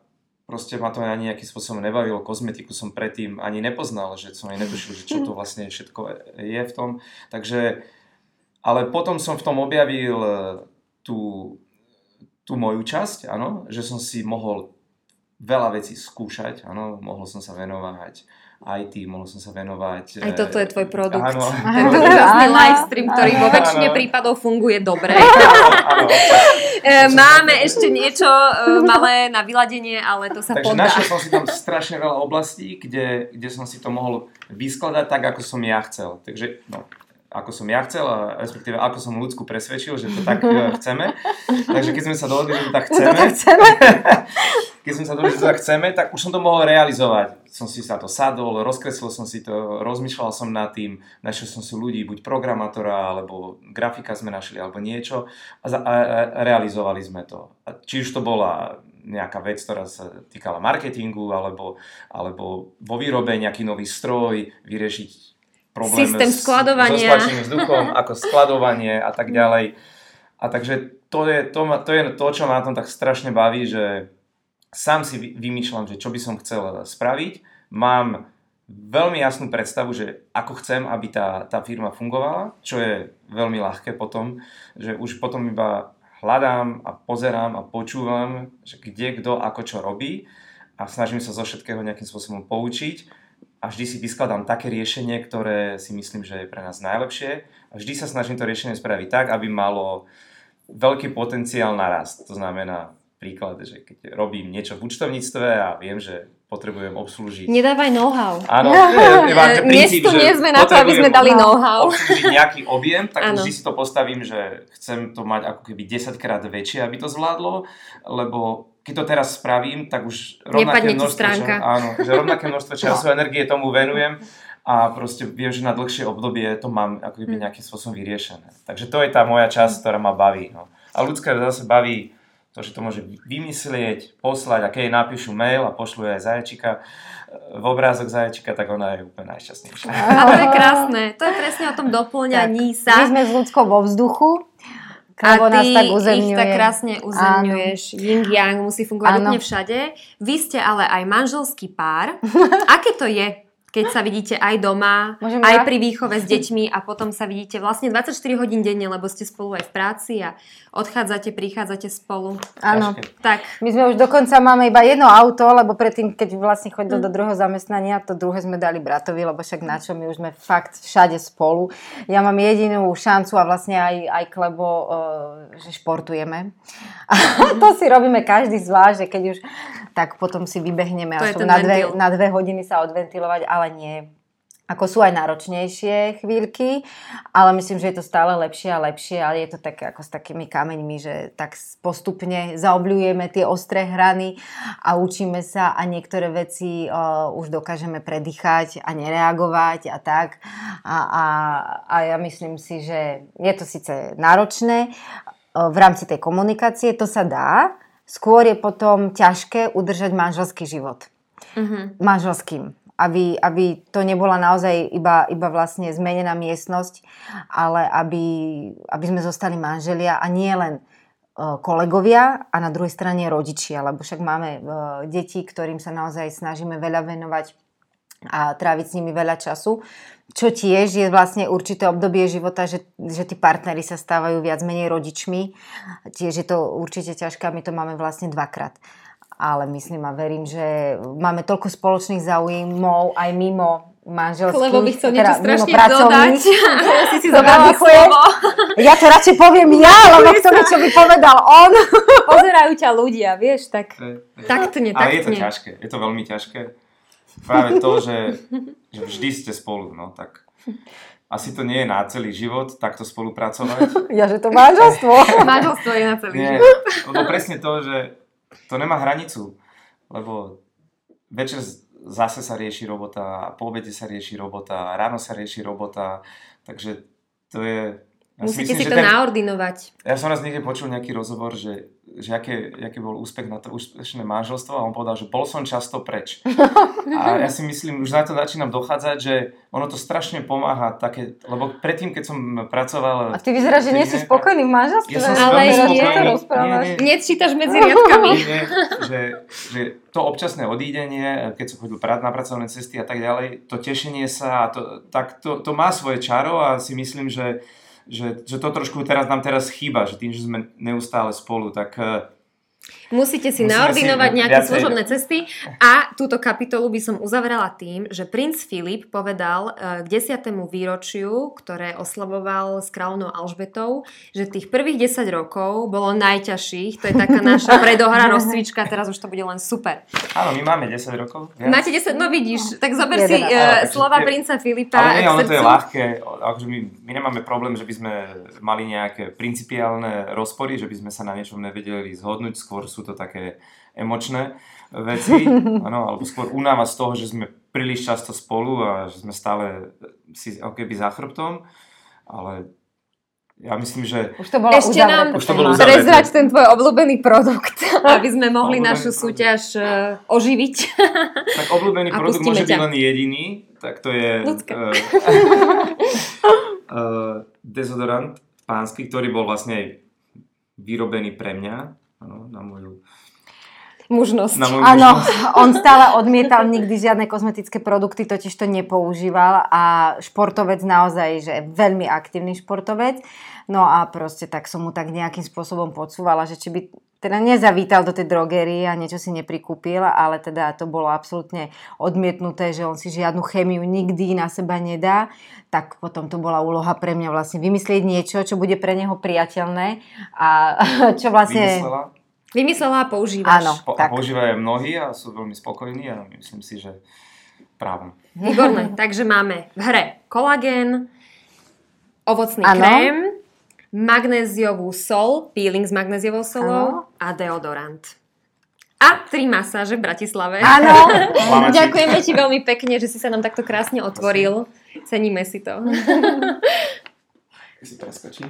D: proste ma to ani nejakým spôsobom nebavilo. Kozmetiku som predtým ani nepoznal, že som aj netušil, že čo to vlastne všetko je v tom. Takže, ale potom som v tom objavil e, tú, tú moju časť, áno, že som si mohol veľa vecí skúšať, áno, mohol som sa venovať IT, mohol som sa venovať.
A: Aj toto je tvoj produkt. Áno. Tento úžasný live stream, ktorý vo väčšine áno. prípadov funguje dobre. Áno, áno, e, Máme ešte niečo e, malé na vyladenie, ale to sa
D: Takže
A: podá.
D: našiel som si tam strašne veľa oblastí, kde, kde som si to mohol vyskladať tak, ako som ja chcel. Takže no, ako som ja chcel, a respektíve ako som ľudsku presvedčil, že to tak chceme. Takže keď sme sa dohodli, že to tak chceme, to tak chceme. keď sme sa že to tak chceme, tak už som to mohol realizovať. Som si sa to sadol, rozkreslil som si to, rozmýšľal som nad tým, našiel som si ľudí, buď programátora, alebo grafika sme našli, alebo niečo a, za, a, a realizovali sme to. A či už to bola nejaká vec, ktorá sa týkala marketingu, alebo, alebo vo výrobe nejaký nový stroj, vyriešiť
A: problém Systém skladovania.
D: so vzduchom, ako skladovanie a tak ďalej. A takže to je to, to je to, čo ma na tom tak strašne baví, že sám si vymýšľam, že čo by som chcel spraviť. Mám veľmi jasnú predstavu, že ako chcem, aby tá, tá firma fungovala, čo je veľmi ľahké potom, že už potom iba hľadám a pozerám a počúvam, že kde, kto, ako čo robí a snažím sa zo všetkého nejakým spôsobom poučiť a vždy si vyskladám také riešenie, ktoré si myslím, že je pre nás najlepšie a vždy sa snažím to riešenie spraviť tak, aby malo veľký potenciál na rast. To znamená príklad, že keď robím niečo v účtovníctve a viem, že potrebujem obslúžiť...
A: Nedávaj know-how.
D: Áno, je, je, princíp,
A: Dnes tu nie sme na to, aby sme dali know-how.
D: Obslúžiť nejaký objem, tak ano. vždy si to postavím, že chcem to mať ako keby 10 krát väčšie, aby to zvládlo, lebo keď to teraz spravím, tak už rovnaké množstvo, čas, áno, že rovnaké množstvo času a energie tomu venujem a proste viem, že na dlhšie obdobie to mám ako keby hm. nejakým spôsobom vyriešené. Takže to je tá moja časť, ktorá ma baví. No. A ľudská zase baví to, že to môže vymyslieť, poslať a keď jej napíšu mail a pošlu aj zaječika v obrázok zaječika, tak ona je úplne najšťastnejšia.
A: A to je krásne. To je presne o tom doplňaní sa.
B: My sme s ľudskou vo vzduchu
A: a ty nás tak uzemňuje. ich tak krásne uzemňuješ. Yin yang musí fungovať úplne všade. Vy ste ale aj manželský pár. Aké to je? Keď sa vidíte aj doma, Môžem aj ja? pri výchove s deťmi a potom sa vidíte vlastne 24 hodín denne, lebo ste spolu aj v práci a odchádzate, prichádzate spolu.
B: Áno. Tak. My sme už dokonca máme iba jedno auto, lebo predtým, keď vlastne chodil mm. do druhého zamestnania, to druhé sme dali bratovi, lebo však na čo my už sme fakt všade spolu. Ja mám jedinú šancu a vlastne aj, aj klebo, uh, že športujeme. A to si robíme každý zvlášť, že keď už tak potom si vybehneme aspoň na dve, na dve hodiny sa odventilovať, ale nie ako sú aj náročnejšie chvíľky, ale myslím, že je to stále lepšie a lepšie, ale je to tak ako s takými kameňmi, že tak postupne zaobľujeme tie ostré hrany a učíme sa a niektoré veci uh, už dokážeme predýchať a nereagovať a tak. A, a, a ja myslím si, že je to síce náročné uh, v rámci tej komunikácie, to sa dá, skôr je potom ťažké udržať manželský život. Mm-hmm. Manželským aby, aby to nebola naozaj iba, iba vlastne zmenená miestnosť, ale aby, aby sme zostali manželia a nie len e, kolegovia a na druhej strane rodičia, lebo však máme e, deti, ktorým sa naozaj snažíme veľa venovať a tráviť s nimi veľa času, čo tiež je vlastne určité obdobie života, že, že tí partnery sa stávajú viac menej rodičmi. Tiež je to určite ťažké my to máme vlastne dvakrát ale myslím a verím, že máme toľko spoločných záujmov aj mimo manželských.
A: Lebo by chcel niečo teda, strašne dodať.
B: ja si si zobrala slovo. Ja to radšej poviem ja, lebo kto by čo by povedal on.
A: Pozerajú ťa ľudia, vieš, tak taktne, taktne.
D: Ale je to ťažké, je to veľmi ťažké. Práve to, že, že vždy ste spolu, no tak asi to nie je na celý život takto spolupracovať.
B: Ja, že to manželstvo.
A: manželstvo je na celý
D: nie,
A: život.
D: Lebo presne to, že to nemá hranicu, lebo večer zase sa rieši robota, po obede sa rieši robota, ráno sa rieši robota, takže to je...
A: Ja Musíte myslím, si to ten, naordinovať.
D: Ja som raz niekde počul nejaký rozhovor, že že aké, aký bol úspech na to úspešné manželstvo a on povedal, že bol som často preč. A ja si myslím, už na to začínam dochádzať, že ono to strašne pomáha, také, lebo predtým, keď som pracoval...
B: A ty vyzeráš, že nie si spokojný v manželstve.
D: Ja som ale veľmi spokojný.
A: Nie, Nečítaš medzi riadkami.
D: Nie, že, že to občasné odídenie, keď som chodil na pracovné cesty a tak ďalej, to tešenie sa, to, tak to, to má svoje čaro a si myslím, že že, že to trošku teraz nám teraz chýba, že tým, že sme neustále spolu, tak eh,
A: Musíte si naordinovať si nejaké viacej... služobné cesty a túto kapitolu by som uzavrela tým, že princ Filip povedal eh, k desiatému výročiu, ktoré oslavoval s kráľovnou Alžbetou, že tých prvých 10 rokov bolo najťažších. To je taká naša predohra rozcvička, teraz už to bude len super.
D: Áno, my máme 10 rokov.
A: Viac? Máte 10, no vidíš, tak zober si uh, slova je, princa Filipa.
D: Ale nie, ono to je ľahké. Akože my, my nemáme problém, že by sme mali nejaké principiálne rozpory, že by sme sa na niečom nevedeli zhodnúť skôr sú to také emočné veci, ano, alebo skôr únava z toho, že sme príliš často spolu a že sme stále si ako keby za chrbtom, ale ja myslím, že...
B: Už to bolo
A: Ešte nám už to bolo prezrať ten tvoj obľúbený produkt, aby sme mohli obľúbený našu produkt. súťaž uh, oživiť.
D: Tak obľúbený produkt môže ťa. byť len jediný, tak to je uh, uh, dezodorant pánsky, ktorý bol vlastne vyrobený pre mňa Áno, na moju
A: mužnosť.
B: Áno, on stále odmietal nikdy žiadne kozmetické produkty, totiž to nepoužíval a športovec naozaj, že veľmi aktívny športovec. No a proste tak som mu tak nejakým spôsobom podsúvala, že či by teda nezavítal do tej drogerie a niečo si neprikúpil, ale teda to bolo absolútne odmietnuté, že on si žiadnu chemiu nikdy na seba nedá, tak potom to bola úloha pre mňa vlastne vymyslieť niečo, čo bude pre neho priateľné a čo vlastne...
D: Vymyslela?
A: Vymyslela a používaš.
B: Áno,
D: po, tak. A používajú mnohí a sú veľmi spokojní a myslím si, že právom.
A: Výborné, takže máme v hre kolagén, ovocný ano. krém, magnéziovú sol, peeling s magnéziovou solou ano. a deodorant. A tri masáže v Bratislave.
B: Áno.
A: Ďakujeme ti veľmi pekne, že si sa nám takto krásne otvoril. Ceníme si to.
D: si preskočí.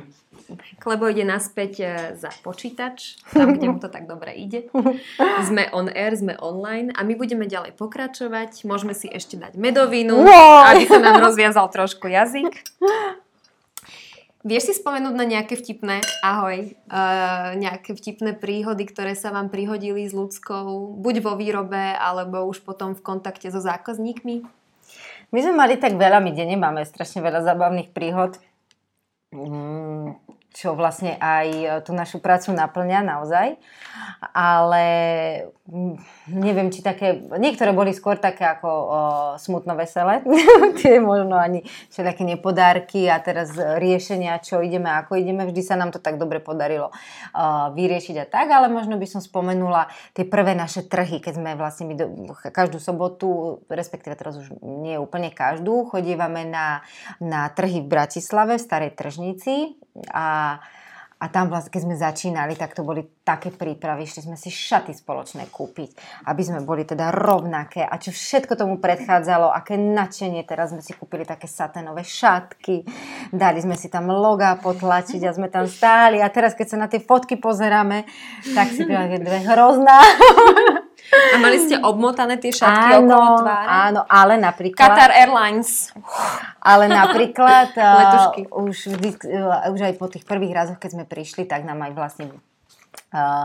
A: Klebo ide naspäť e, za počítač, tam, kde mu to tak dobre ide. Sme on air, sme online a my budeme ďalej pokračovať. Môžeme si ešte dať medovinu, aby sa nám rozviazal trošku jazyk. Vieš si spomenúť na nejaké vtipné, ahoj, uh, nejaké vtipné príhody, ktoré sa vám prihodili s ľudskou, buď vo výrobe, alebo už potom v kontakte so zákazníkmi?
B: My sme mali tak veľa, my denne máme strašne veľa zábavných príhod, mm, čo vlastne aj tú našu prácu naplňa naozaj. Ale neviem, či také, niektoré boli skôr také ako o, smutno veselé, tie možno ani všelijaké nepodárky a teraz riešenia, čo ideme, ako ideme, vždy sa nám to tak dobre podarilo o, vyriešiť a tak, ale možno by som spomenula tie prvé naše trhy, keď sme vlastne my do, každú sobotu, respektíve teraz už nie úplne každú, chodívame na, na trhy v Bratislave, v Starej tržnici a a tam vlastne, keď sme začínali, tak to boli také prípravy, išli sme si šaty spoločné kúpiť, aby sme boli teda rovnaké. A čo všetko tomu predchádzalo, aké nadšenie, teraz sme si kúpili také saténové šatky, dali sme si tam loga potlačiť a sme tam stáli. A teraz, keď sa na tie fotky pozeráme, tak si dve hrozná.
A: A mali ste obmotané tie šatky áno, okolo tváre?
B: Áno, ale napríklad...
A: Qatar Airlines.
B: Ale napríklad uh, už, uh, už aj po tých prvých razoch, keď sme prišli, tak nám aj vlastne Uh,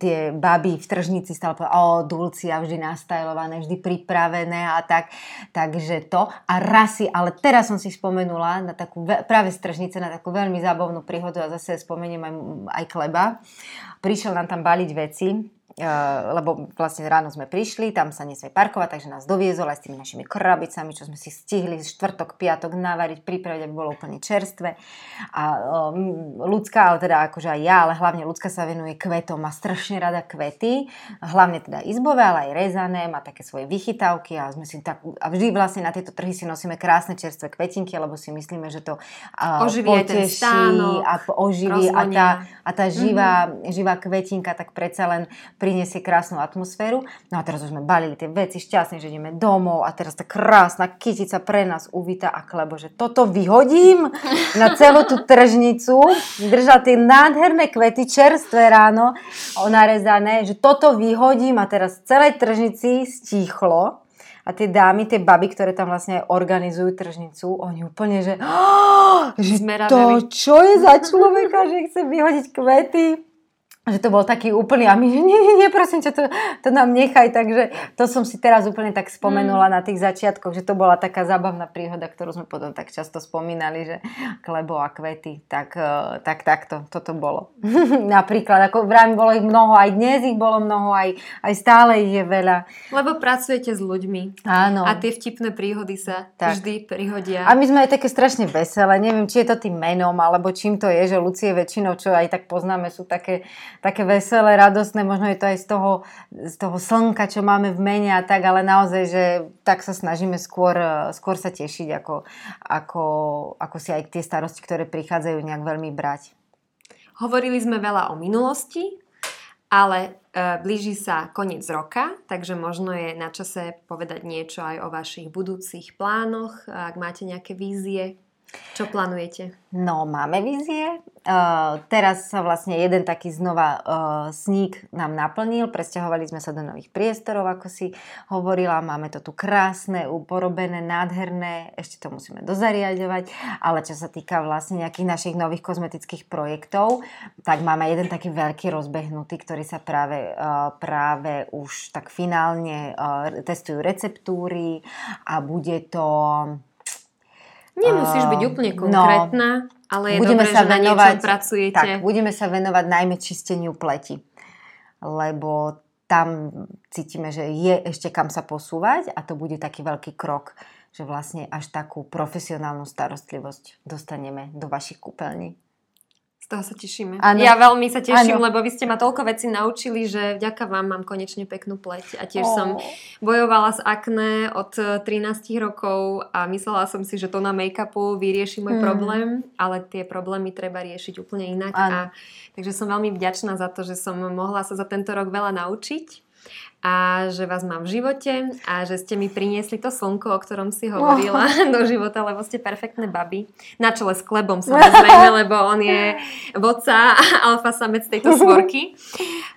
B: tie baby v tržnici stále povedali, o, Dulcia vždy nastajlované, vždy pripravené a tak, takže to. A rasy, ale teraz som si spomenula na takú, práve z tržnice, na takú veľmi zábavnú príhodu a zase spomeniem aj, aj Kleba. Prišiel nám tam baliť veci lebo vlastne ráno sme prišli, tam sa nesmie parkovať, takže nás doviezol aj s tými našimi krabicami, čo sme si stihli štvrtok, piatok navariť, pripraviť, aby bolo úplne čerstvé. A um, ľudská, ale teda akože aj ja, ale hlavne ľudská sa venuje kvetom, má strašne rada kvety, hlavne teda izbové, ale aj rezané, má také svoje vychytávky a, sme si tak, a vždy vlastne na tieto trhy si nosíme krásne čerstvé kvetinky, lebo si myslíme, že to uh,
A: oživí poteší stánok,
B: a oživí a tá, a tá živá, mm-hmm. živá kvetinka tak predsa len priniesie krásnu atmosféru. No a teraz už sme balili tie veci šťastne, že ideme domov a teraz tá krásna kytica pre nás uvíta a klebo, že toto vyhodím na celú tú tržnicu. Držal tie nádherné kvety čerstvé ráno narezané, že toto vyhodím a teraz celej tržnici stíchlo. A tie dámy, tie baby, ktoré tam vlastne organizujú tržnicu, oni úplne, že, oh, že to, čo je za človeka, že chce vyhodiť kvety že to bol taký úplný a my, že nie, nie, nie, prosím ťa, to, to nám nechaj, takže to som si teraz úplne tak spomenula mm. na tých začiatkoch, že to bola taká zábavná príhoda, ktorú sme potom tak často spomínali, že klebo a kvety, tak, e, tak takto, toto bolo. Napríklad, ako vrám, bolo ich mnoho, aj dnes ich bolo mnoho, aj, aj stále ich je veľa.
A: Lebo pracujete s ľuďmi.
B: Áno.
A: A tie vtipné príhody sa tak. vždy prihodia.
B: A my sme aj také strašne veselé, neviem, či je to tým menom, alebo čím to je, že Lucie väčšinou, čo aj tak poznáme, sú také také veselé, radostné, možno je to aj z toho, z toho slnka, čo máme v mene a tak, ale naozaj, že tak sa snažíme skôr, skôr sa tešiť, ako, ako, ako si aj tie starosti, ktoré prichádzajú nejak veľmi brať.
A: Hovorili sme veľa o minulosti, ale e, blíži sa koniec roka, takže možno je na čase povedať niečo aj o vašich budúcich plánoch, ak máte nejaké vízie. Čo plánujete?
B: No, máme vízie. Uh, teraz sa vlastne jeden taký znova uh, sník nám naplnil. Presťahovali sme sa do nových priestorov, ako si hovorila. Máme to tu krásne, uporobené, nádherné. Ešte to musíme dozariadovať. Ale čo sa týka vlastne nejakých našich nových kozmetických projektov, tak máme jeden taký veľký rozbehnutý, ktorý sa práve, uh, práve už tak finálne uh, testujú receptúry a bude to
A: Nemusíš byť úplne no. konkrétna, no, ale je budeme dobré, sa že venovať, na pracujete.
B: Tak, budeme sa venovať najmä čisteniu pleti. Lebo tam cítime, že je ešte kam sa posúvať a to bude taký veľký krok, že vlastne až takú profesionálnu starostlivosť dostaneme do vašich kúpeľní
A: toho sa tešíme. Ano. Ja veľmi sa teším, ano. lebo vy ste ma toľko vecí naučili, že vďaka vám mám konečne peknú pleť. A tiež oh. som bojovala s akné od 13 rokov a myslela som si, že to na make-upu vyrieši môj hmm. problém, ale tie problémy treba riešiť úplne inak. A, takže som veľmi vďačná za to, že som mohla sa za tento rok veľa naučiť a že vás mám v živote a že ste mi priniesli to slnko, o ktorom si hovorila oh. do života, lebo ste perfektné baby. Na čele s Klebom samozrejme, lebo on je vodca a alfa samec tejto svorky.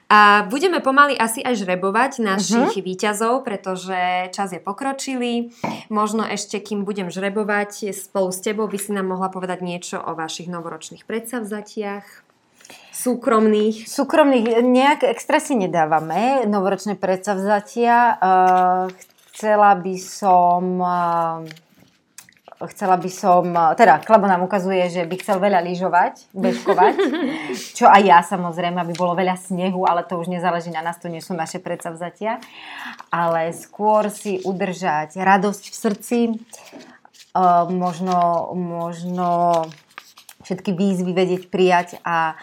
A: A budeme pomaly asi aj žrebovať našich uh-huh. výťazov, pretože čas je pokročilý. Možno ešte, kým budem žrebovať spolu s tebou, by si nám mohla povedať niečo o vašich novoročných predsavzatiach súkromných?
B: Súkromných nejak extra si nedávame, novoročné predsavzatia. Uh, chcela by som uh, chcela by som, teda Klabo nám ukazuje, že by chcel veľa lyžovať, bežkovať, čo aj ja samozrejme, aby bolo veľa snehu, ale to už nezáleží na nás, to nie sú naše predsavzatia, ale skôr si udržať radosť v srdci, uh, možno, možno všetky výzvy vedieť prijať a,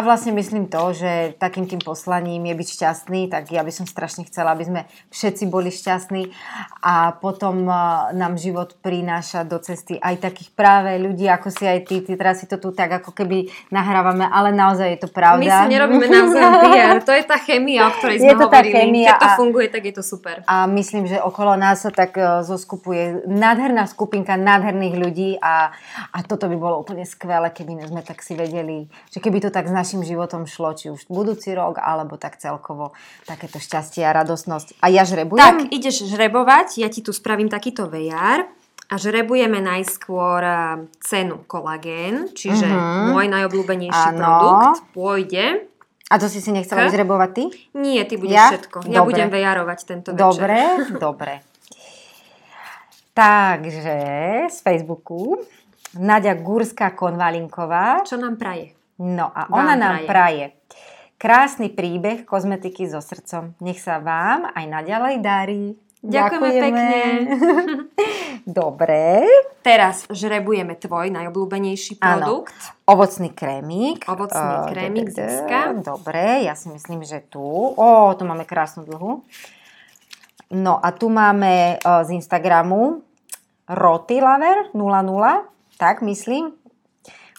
B: a vlastne myslím to, že takým tým poslaním je byť šťastný, tak ja by som strašne chcela, aby sme všetci boli šťastní a potom nám život prináša do cesty aj takých práve ľudí, ako si aj ty. Ty teraz si to tu tak ako keby nahrávame, ale naozaj je to pravda.
A: My si nerobíme navzájom PR, to je tá chémia, o ktorej sme je to hovorili. Tá chémia Keď to funguje, tak je to super.
B: A myslím, že okolo nás sa tak e, zoskupuje nádherná skupinka nádherných ľudí a, a toto by bolo úplne skvelé, keby sme tak si vedeli, že keby to tak z našim životom šlo, či už budúci rok, alebo tak celkovo takéto šťastie a radosnosť. A ja žrebujem?
A: Tak, ideš žrebovať, ja ti tu spravím takýto VR a žrebujeme najskôr cenu kolagén, čiže uh-huh. môj najobľúbenejší ano. produkt pôjde.
B: A to si si nechcela K? vyžrebovať ty?
A: Nie, ty budeš ja? všetko. Dobre. Ja budem vejarovať tento večer.
B: Dobre, dobre. Takže z Facebooku Nadia Gurská Konvalinková.
A: Čo nám praje?
B: No a ona vám nám praje. praje krásny príbeh kozmetiky so srdcom. Nech sa vám aj naďalej darí.
A: Ďakujeme, Ďakujeme. pekne.
B: Dobre.
A: Teraz žrebujeme tvoj najobľúbenejší produkt.
B: Áno. Ovocný krémik.
A: Ovocný krémik Zuzka.
B: Dobre, ja si myslím, že tu. Ó, tu máme krásnu dlhu. No a tu máme z Instagramu Roti Lover 00. Tak myslím.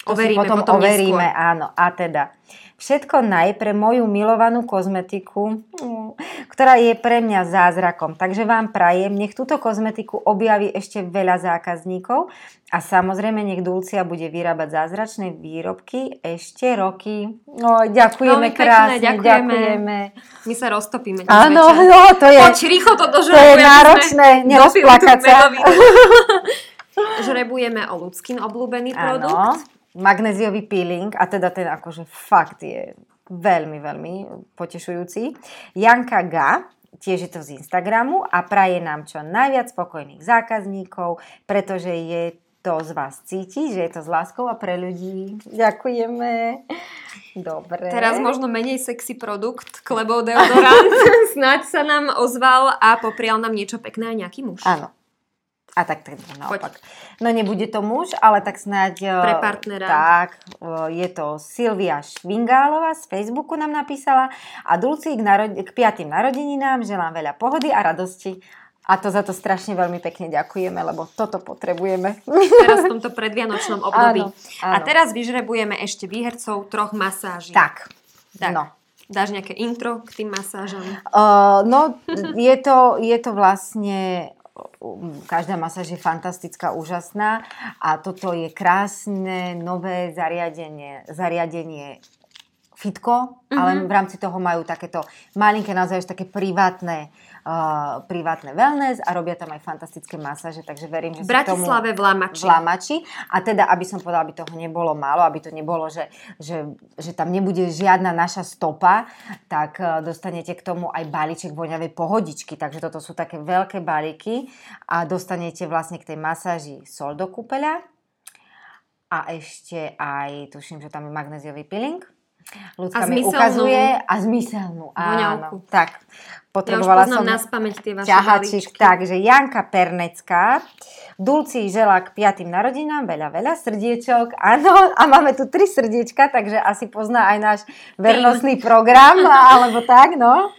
B: To overíme potom, potom overíme, neskôr. áno. A teda, všetko naj pre moju milovanú kozmetiku, ktorá je pre mňa zázrakom. Takže vám prajem, nech túto kozmetiku objaví ešte veľa zákazníkov a samozrejme nech Dulcia bude vyrábať zázračné výrobky ešte roky. No, ďakujeme Veľmi krásne, pekné, ďakujeme. ďakujeme.
A: My sa roztopíme.
B: Áno, no, to je,
A: Poď rýchlo to
B: To je náročné, nerozplakať sa.
A: Žrebujeme o ľudským obľúbený produkt. Áno
B: magnéziový peeling a teda ten akože fakt je veľmi, veľmi potešujúci. Janka Ga, tiež je to z Instagramu a praje nám čo najviac spokojných zákazníkov, pretože je to z vás cíti, že je to s láskou a pre ľudí. Ďakujeme. Dobre.
A: Teraz možno menej sexy produkt, Klebov deodorant. Snáď sa nám ozval a poprial nám niečo pekné aj nejaký muž.
B: Áno. A tak to naopak. Poď. No nebude to muž, ale tak snáď...
A: E, Pre partnera.
B: Tak, e, je to Silvia Švingálová z Facebooku nám napísala a Dulci k, narod- k piatým narodeninám želám veľa pohody a radosti. A to za to strašne veľmi pekne ďakujeme, lebo toto potrebujeme.
A: Teraz v tomto predvianočnom období. Áno, áno. A teraz vyžrebujeme ešte výhercov troch masáží.
B: Tak.
A: tak. No. Dáš nejaké intro k tým masážom?
B: Uh, no, je to, je to vlastne každá masáž je fantastická, úžasná a toto je krásne nové zariadenie, zariadenie fitko, mm-hmm. ale v rámci toho majú takéto malinké, naozaj také privátne uh, privátne wellness a robia tam aj fantastické masáže, takže verím, že
A: v Bratislave
B: tomu,
A: v Lamači.
B: v Lamači. A teda, aby som povedala, aby toho nebolo málo, aby to nebolo, že, že, že tam nebude žiadna naša stopa, tak uh, dostanete k tomu aj balíček voňavej pohodičky, takže toto sú také veľké balíky a dostanete vlastne k tej masáži sol do kúpeľa a ešte aj, tuším, že tam je magnéziový peeling. Ľudská mi ukazuje a zmyselnú. Áno, tak.
A: Potrebovala ja už som na spameť tie vaše ťahačík.
B: Takže Janka Pernecká. Dulci želá k piatým narodinám veľa, veľa srdiečok. Áno, a máme tu tri srdiečka, takže asi pozná aj náš vernostný program, alebo tak, no.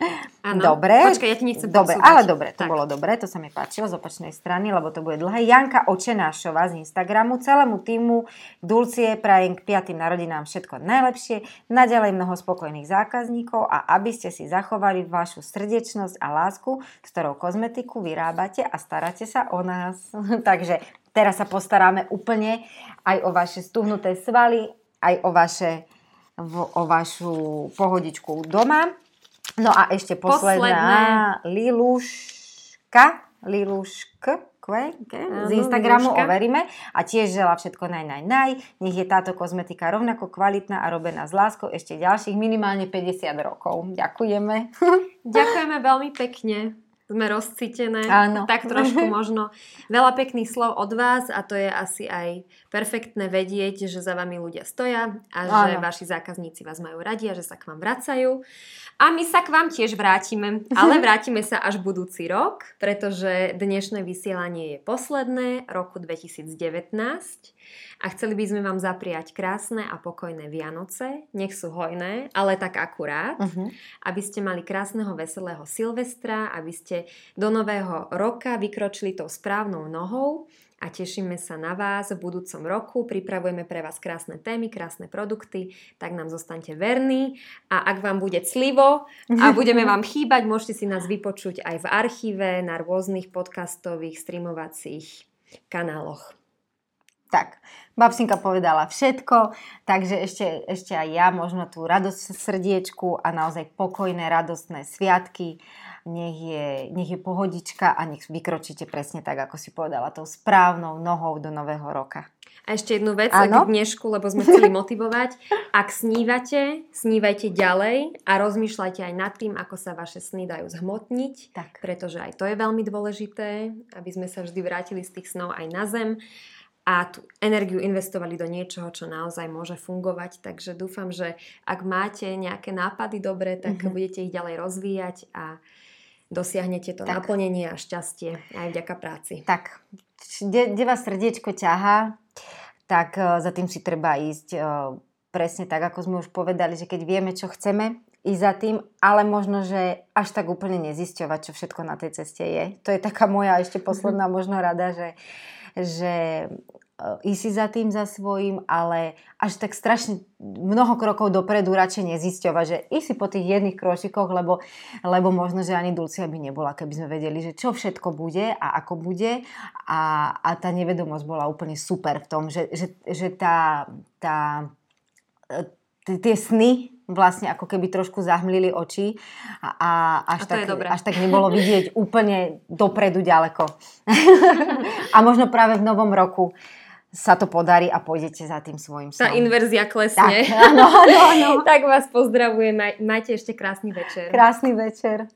A: Ano.
B: Dobre.
A: Počkaj, ja ti nechcem
B: Dobre, posúvať. ale dobre, to tak. bolo dobre, to sa mi páčilo z opačnej strany, lebo to bude dlhé. Janka Očenášová z Instagramu, celému týmu Dulcie prajem k piatým narodinám všetko najlepšie, naďalej mnoho spokojných zákazníkov a aby ste si zachovali vašu srdečnosť a lásku, s ktorou kozmetiku vyrábate a staráte sa o nás. Takže teraz sa postaráme úplne aj o vaše stuhnuté svaly, aj o vaše o vašu pohodičku doma. No a ešte posledná, posledná. Liluška, Lilušk, z Instagramu Liluška. overíme a tiež žela všetko naj, naj, naj. Nech je táto kozmetika rovnako kvalitná a robená s láskou ešte ďalších minimálne 50 rokov. Ďakujeme.
A: Ďakujeme veľmi pekne sme rozcítené.
B: Áno.
A: Tak trošku možno. Veľa pekných slov od vás a to je asi aj perfektné vedieť, že za vami ľudia stoja a že
B: Áno.
A: vaši zákazníci vás majú radi a že sa k vám vracajú. A my sa k vám tiež vrátime, ale vrátime sa až budúci rok, pretože dnešné vysielanie je posledné roku 2019 a chceli by sme vám zapriať krásne a pokojné Vianoce, nech sú hojné, ale tak akurát,
B: Uh-huh.
A: aby ste mali krásneho, veselého Silvestra, aby ste do nového roka vykročili tou správnou nohou a tešíme sa na vás v budúcom roku. Pripravujeme pre vás krásne témy, krásne produkty, tak nám zostaňte verní a ak vám bude clivo a budeme vám chýbať, môžete si nás vypočuť aj v archíve na rôznych podcastových streamovacích kanáloch.
B: Tak, babsinka povedala všetko, takže ešte, ešte aj ja možno tú radosť v srdiečku a naozaj pokojné, radostné sviatky. Nech je, nech je pohodička a nech vykročíte presne tak, ako si povedala, tou správnou nohou do nového roka.
A: A ešte jednu vec
B: Áno.
A: k dnešku, lebo sme chceli motivovať. Ak snívate, snívajte ďalej a rozmýšľajte aj nad tým, ako sa vaše sny dajú zhmotniť,
B: Tak.
A: pretože aj to je veľmi dôležité, aby sme sa vždy vrátili z tých snov aj na zem a tú energiu investovali do niečoho, čo naozaj môže fungovať. Takže dúfam, že ak máte nejaké nápady dobré, tak
B: Mhm.
A: budete ich ďalej rozvíjať a dosiahnete to
B: Tak.
A: naplnenie a šťastie aj vďaka práci.
B: Tak, kde, kde vás srdiečko ťahá, tak eh, za tým si treba ísť eh, presne tak, ako sme už povedali, že keď vieme, čo chceme, ísť za tým, ale možno, že až tak úplne nezisťovať, čo všetko na tej ceste je. To je taká moja ešte posledná možno rada, že, že ísť si za tým, za svojím, ale až tak strašne mnoho krokov dopredu radšej nezisťovať, že ísť si po tých jedných kročikoch, lebo, lebo možno, že ani Dulcia by nebola, keby sme vedeli, že čo všetko bude a ako bude. A, a tá nevedomosť bola úplne super v tom, že, že, že tá, tá, e, tie sny vlastne ako keby trošku zahmlili oči a, a, až,
A: A
B: tak,
A: dobré.
B: až tak nebolo vidieť úplne dopredu ďaleko. a možno práve v novom roku sa to podarí a pôjdete za tým svojim
A: Tá
B: snom.
A: inverzia
B: tak,
A: klesne.
B: áno, áno, áno.
A: tak vás pozdravujem. Maj- Majte ešte krásny večer.
B: Krásny večer.